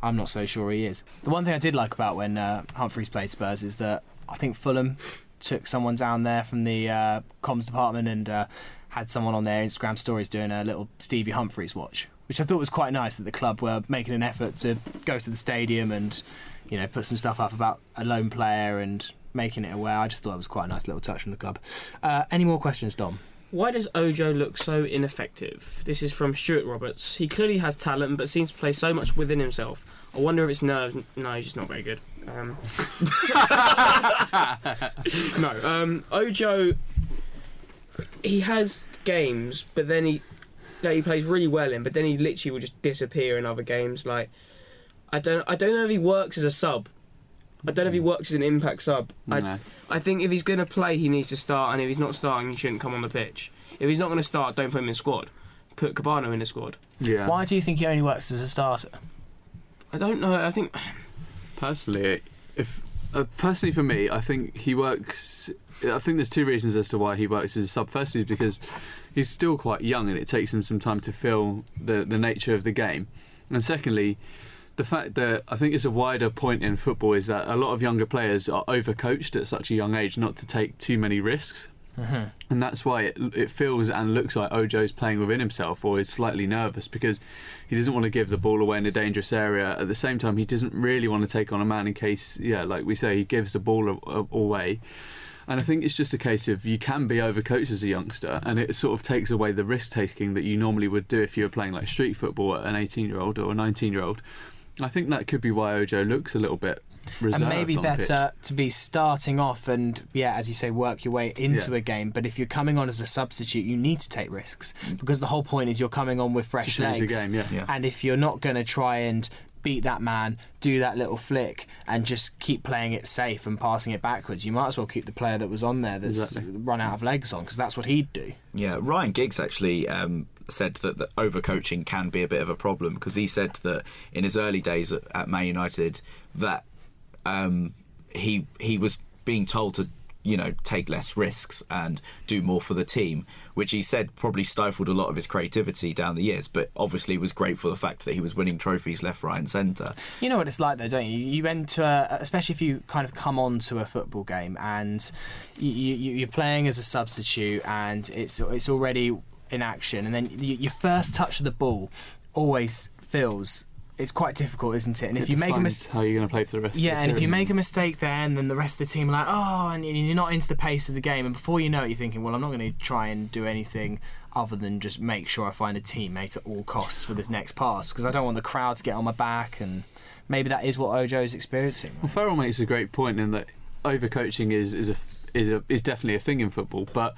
I'm not so sure he is. The one thing I did like about when uh, Humphrys played Spurs is that I think Fulham took someone down there from the uh, comms department and uh, had someone on their Instagram stories doing a little Stevie Humphrys watch, which I thought was quite nice that the club were making an effort to go to the stadium and you know put some stuff up about a lone player and making it aware. I just thought it was quite a nice little touch from the club. Uh, any more questions, Dom? Why does Ojo look so ineffective? This is from Stuart Roberts. He clearly has talent, but seems to play so much within himself. I wonder if it's nerves. No, he's just not very good. Um, no, um, Ojo. He has games, but then he, that he plays really well in, but then he literally will just disappear in other games. Like, I don't, I don't know if he works as a sub. I don't know if he works as an impact sub. I, No. I think if he's going to play, he needs to start, and if he's not starting, he shouldn't come on the pitch. If he's not going to start, don't put him in squad. Put Kebano in the squad. Yeah. Why do you think he only works as a starter? I don't know. I think Personally, if uh, personally for me, I think he works. I think there's two reasons as to why he works as a sub. Firstly, is because he's still quite young and it takes him some time to feel the the nature of the game. And secondly, the fact that I think it's a wider point in football is that a lot of younger players are overcoached at such a young age not to take too many risks. Mm-hmm. And that's why it, it feels and looks like Ojo's playing within himself or is slightly nervous because he doesn't want to give the ball away in a dangerous area. At the same time, he doesn't really want to take on a man in case, yeah, like we say, he gives the ball away. And I think it's just a case of you can be overcoached as a youngster, and it sort of takes away the risk taking that you normally would do if you were playing like street football at an 18 year old or a 19 year old. I think that could be why Ojo looks a little bit reserved. and maybe on the pitch. better to be starting off and yeah as you say work your way into Yeah. a game but if you're coming on as a substitute you need to take risks because the whole point is you're coming on with fresh change the legs game. Yeah. Yeah. and if you're not going to try and beat that man do that little flick and just keep playing it safe and passing it backwards you might as well keep the player that was on there that's Exactly. run out of legs on because that's what he'd do Yeah, Ryan Giggs actually um, said that the overcoaching can be a bit of a problem because he said that in his early days at, at Man United that um, he he was being told to you know take less risks and do more for the team, which he said probably stifled a lot of his creativity down the years, but obviously was great for the fact that he was winning trophies left, right, and centre. You know what it's like, though, don't you? You enter, especially if you kind of come on to a football game and you, you, you're playing as a substitute and it's it's already in action, and then you, your first touch of the ball always feels it's quite difficult, isn't it? And if you make a mistake. how you're going to play for the rest. Yeah, of the and if you make a mistake there, and then the rest of the team are like, oh, and you're not into the pace of the game, and before you know it, you're thinking, well, I'm not going to try and do anything other than just make sure I find a teammate at all costs for this next pass because I don't want the crowd to get on my back, and maybe that is what Ojo is experiencing. Well, Farrell makes a great point in that overcoaching is is a is a is definitely a thing in football, but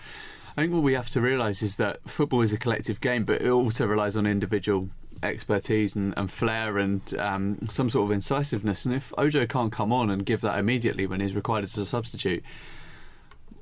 I think what we have to realise is that football is a collective game, but it also relies on individual expertise and, and flair and um, some sort of incisiveness. And if Ojo can't come on and give that immediately when he's required as a substitute,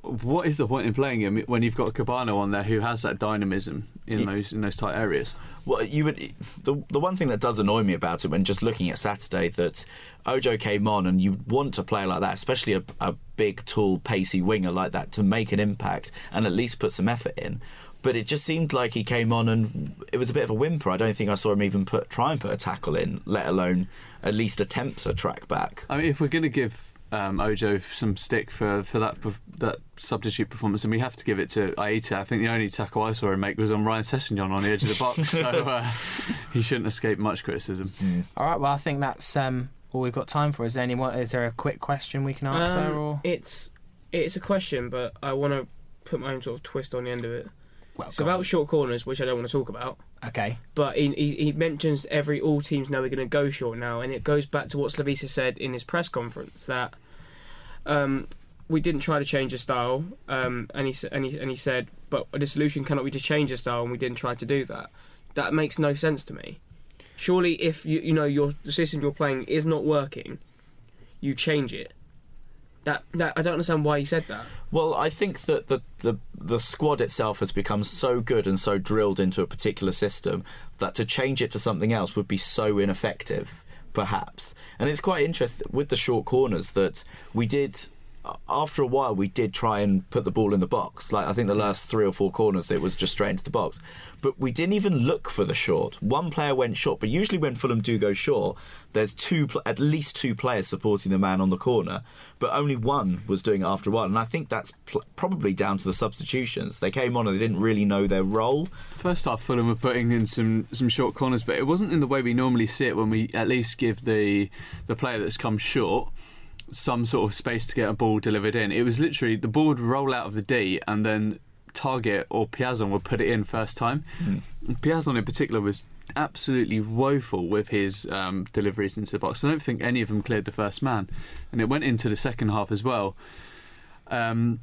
what is the point in playing him when you've got Kebano on there who has that dynamism in those in those tight areas? Well, you would the the one thing that does annoy me about it when just looking at Saturday that Ojo came on and you want to play like that, especially a, a big, tall, pacey winger like that to make an impact and at least put some effort in. But it just seemed like he came on and it was a bit of a whimper. I don't think I saw him even put try and put a tackle in, let alone at least attempt a track back. I mean, if we're going to give um, Ojo some stick for, for that that substitute performance, and we have to give it to Ayite. I think the only tackle I saw him make was on Ryan Sessegnon on the edge of the box, so uh, he shouldn't escape much criticism. All right, well, I think that's um, all we've got time for. Is there anyone? Is there a quick question we can answer? Um, or It's it's a question, but I want to put my own sort of twist on the end of it. Well, It's on. about short corners, which I don't want to talk about. okay. But he, he, he mentions every all teams know we're going to go short now, and it goes back to what Slavisa said in his press conference that um, we didn't try to change the style, um, and he and he and he said, but the solution cannot be to change the style, and we didn't try to do that. That makes no sense to me. Surely, if you you know your the system you're playing is not working, you change it. That that I don't understand why he said that. Well, I think that the, the the squad itself has become so good and so drilled into a particular system that to change it to something else would be so ineffective, perhaps. And it's quite interesting with the short corners that we did. After a while, we did try and put the ball in the box. Like I think the last three or four corners, it was just straight into the box. But we didn't even look for the short. One player went short, but usually when Fulham do go short, there's two, at least two players supporting the man on the corner. But only one was doing it after a while, and I think that's pl- probably down to the substitutions. They came on and they didn't really know their role. First half, Fulham were putting in some, some short corners, but it wasn't in the way we normally see it when we at least give the the player that's come short some sort of space to get a ball delivered in. It was literally the ball would roll out of the D and then Targett or Piazon would put it in first time. Piazon in particular was absolutely woeful with his um, deliveries into the box. I don't think any of them cleared the first man, and it went into the second half as well. Um,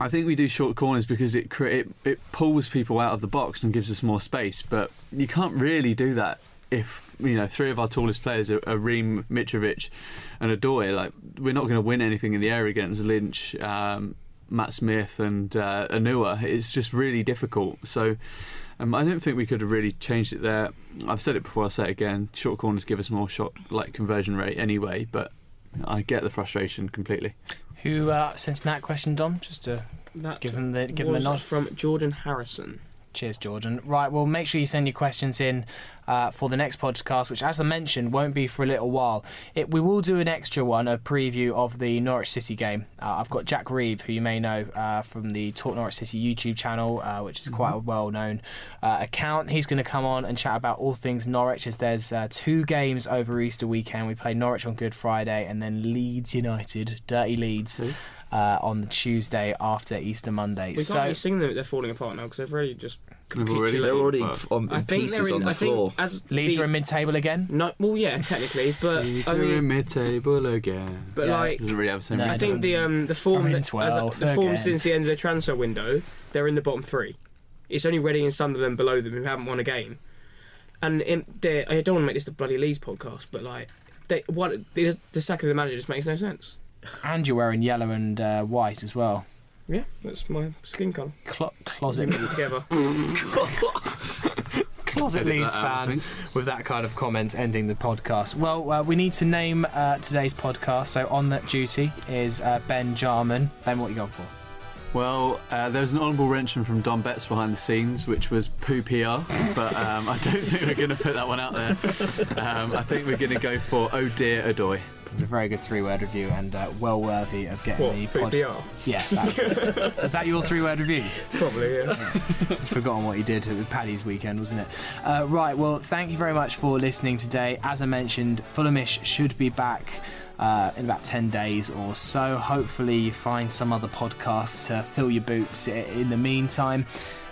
I think we do short corners because it, it it pulls people out of the box and gives us more space. But you can't really do that if you know three of our tallest players are, are Ream, Mitrovic, and Odoi. Like we're not going to win anything in the air against Lynch, um, Matt Smith, and uh, Onuoha. It's just really difficult. So. Um, I don't think we could have really changed it there. I've said it before. I'll say it again. Short corners give us more shot like conversion rate anyway, but I get the frustration completely. Who uh, sent that question, Dom? Just to That give him the give him a was nod. from Jordan Harrison. Cheers, Jordan. Right, well, make sure you send your questions in uh, for the next podcast, which, as I mentioned, won't be for a little while. It, we will do an extra one, a preview of the Norwich City game. Uh, I've got Jack Reeve, who you may know uh, from the Talk Norwich City YouTube channel, uh, which is quite a well known uh, account. He's going to come on and chat about all things Norwich, as there's uh, two games over Easter weekend. We play Norwich on Good Friday and then Leeds United, Dirty Leeds. Uh, on the Tuesday after Easter Monday. We so can't really sing them; they're falling apart now because they've already just. They've already- They're already But- on I think pieces they're in. on the I floor. think as Leeds the, are in mid-table again. No, well, yeah, technically, but I We're in mean, mid-table again. but Yeah. like, doesn't really have the same. No, I think the um the form I'm that, as a- the form again. since the end of the transfer window, they're in the bottom three. It's only Reading and Sunderland below them who haven't won a game. And in, I don't want to make this the bloody Leeds podcast, but like, they what the, the sack of the manager just makes no sense. And you're wearing yellow and uh, white as well. Yeah, that's my skin colour. Clo- closet Put together. closet Edit Leeds that out, I fan with that kind of comment ending the podcast. Well, uh, we need to name uh, today's podcast. So on that duty is uh, Ben Jarman. Ben, what are you going for? Well, uh, there was an honourable mention from Don Betts behind the scenes, which was poo PR, but um, I don't think we're going to put that one out there. Um, I think we're going to go for oh dear, Odoi. It's a very good three-word review and uh, well worthy of getting What? the PPR? Yeah, that's it. is that your three-word review? Probably, yeah. Just forgotten what he did. It was Paddy's weekend, wasn't it? Uh, right. Well, thank you very much for listening today. As I mentioned, Fulhamish should be back. Uh, in about 10 days or so. Hopefully, you find some other podcast to fill your boots in the meantime.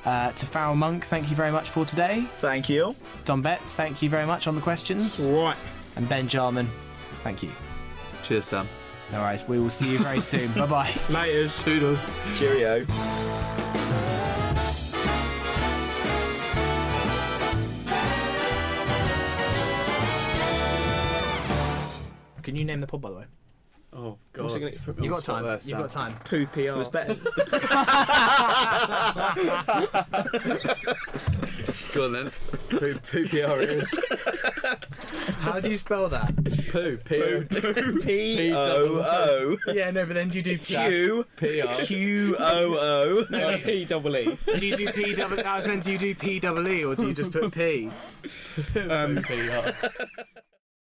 Uh, to Farrell Monk, thank you very much for today. Thank you. Don Betts, thank you very much on the questions. Right. And Ben Jarman, thank you. Cheers, Sam. No worries. We will see you very soon. bye bye. Laters. Toodles. Cheerio. Can you name the pod, by the way? Oh, What's God. gonna- You've got time. You've got time. Poo PR. It was better. Go on then. Poo, poo PR it is. How do you spell that? Poo, P P O O yeah, no, but then do you do Q PR. Q O O. P double E. Do you do P double? I was meant. Do you do P double E or do you just put P? Um, PR.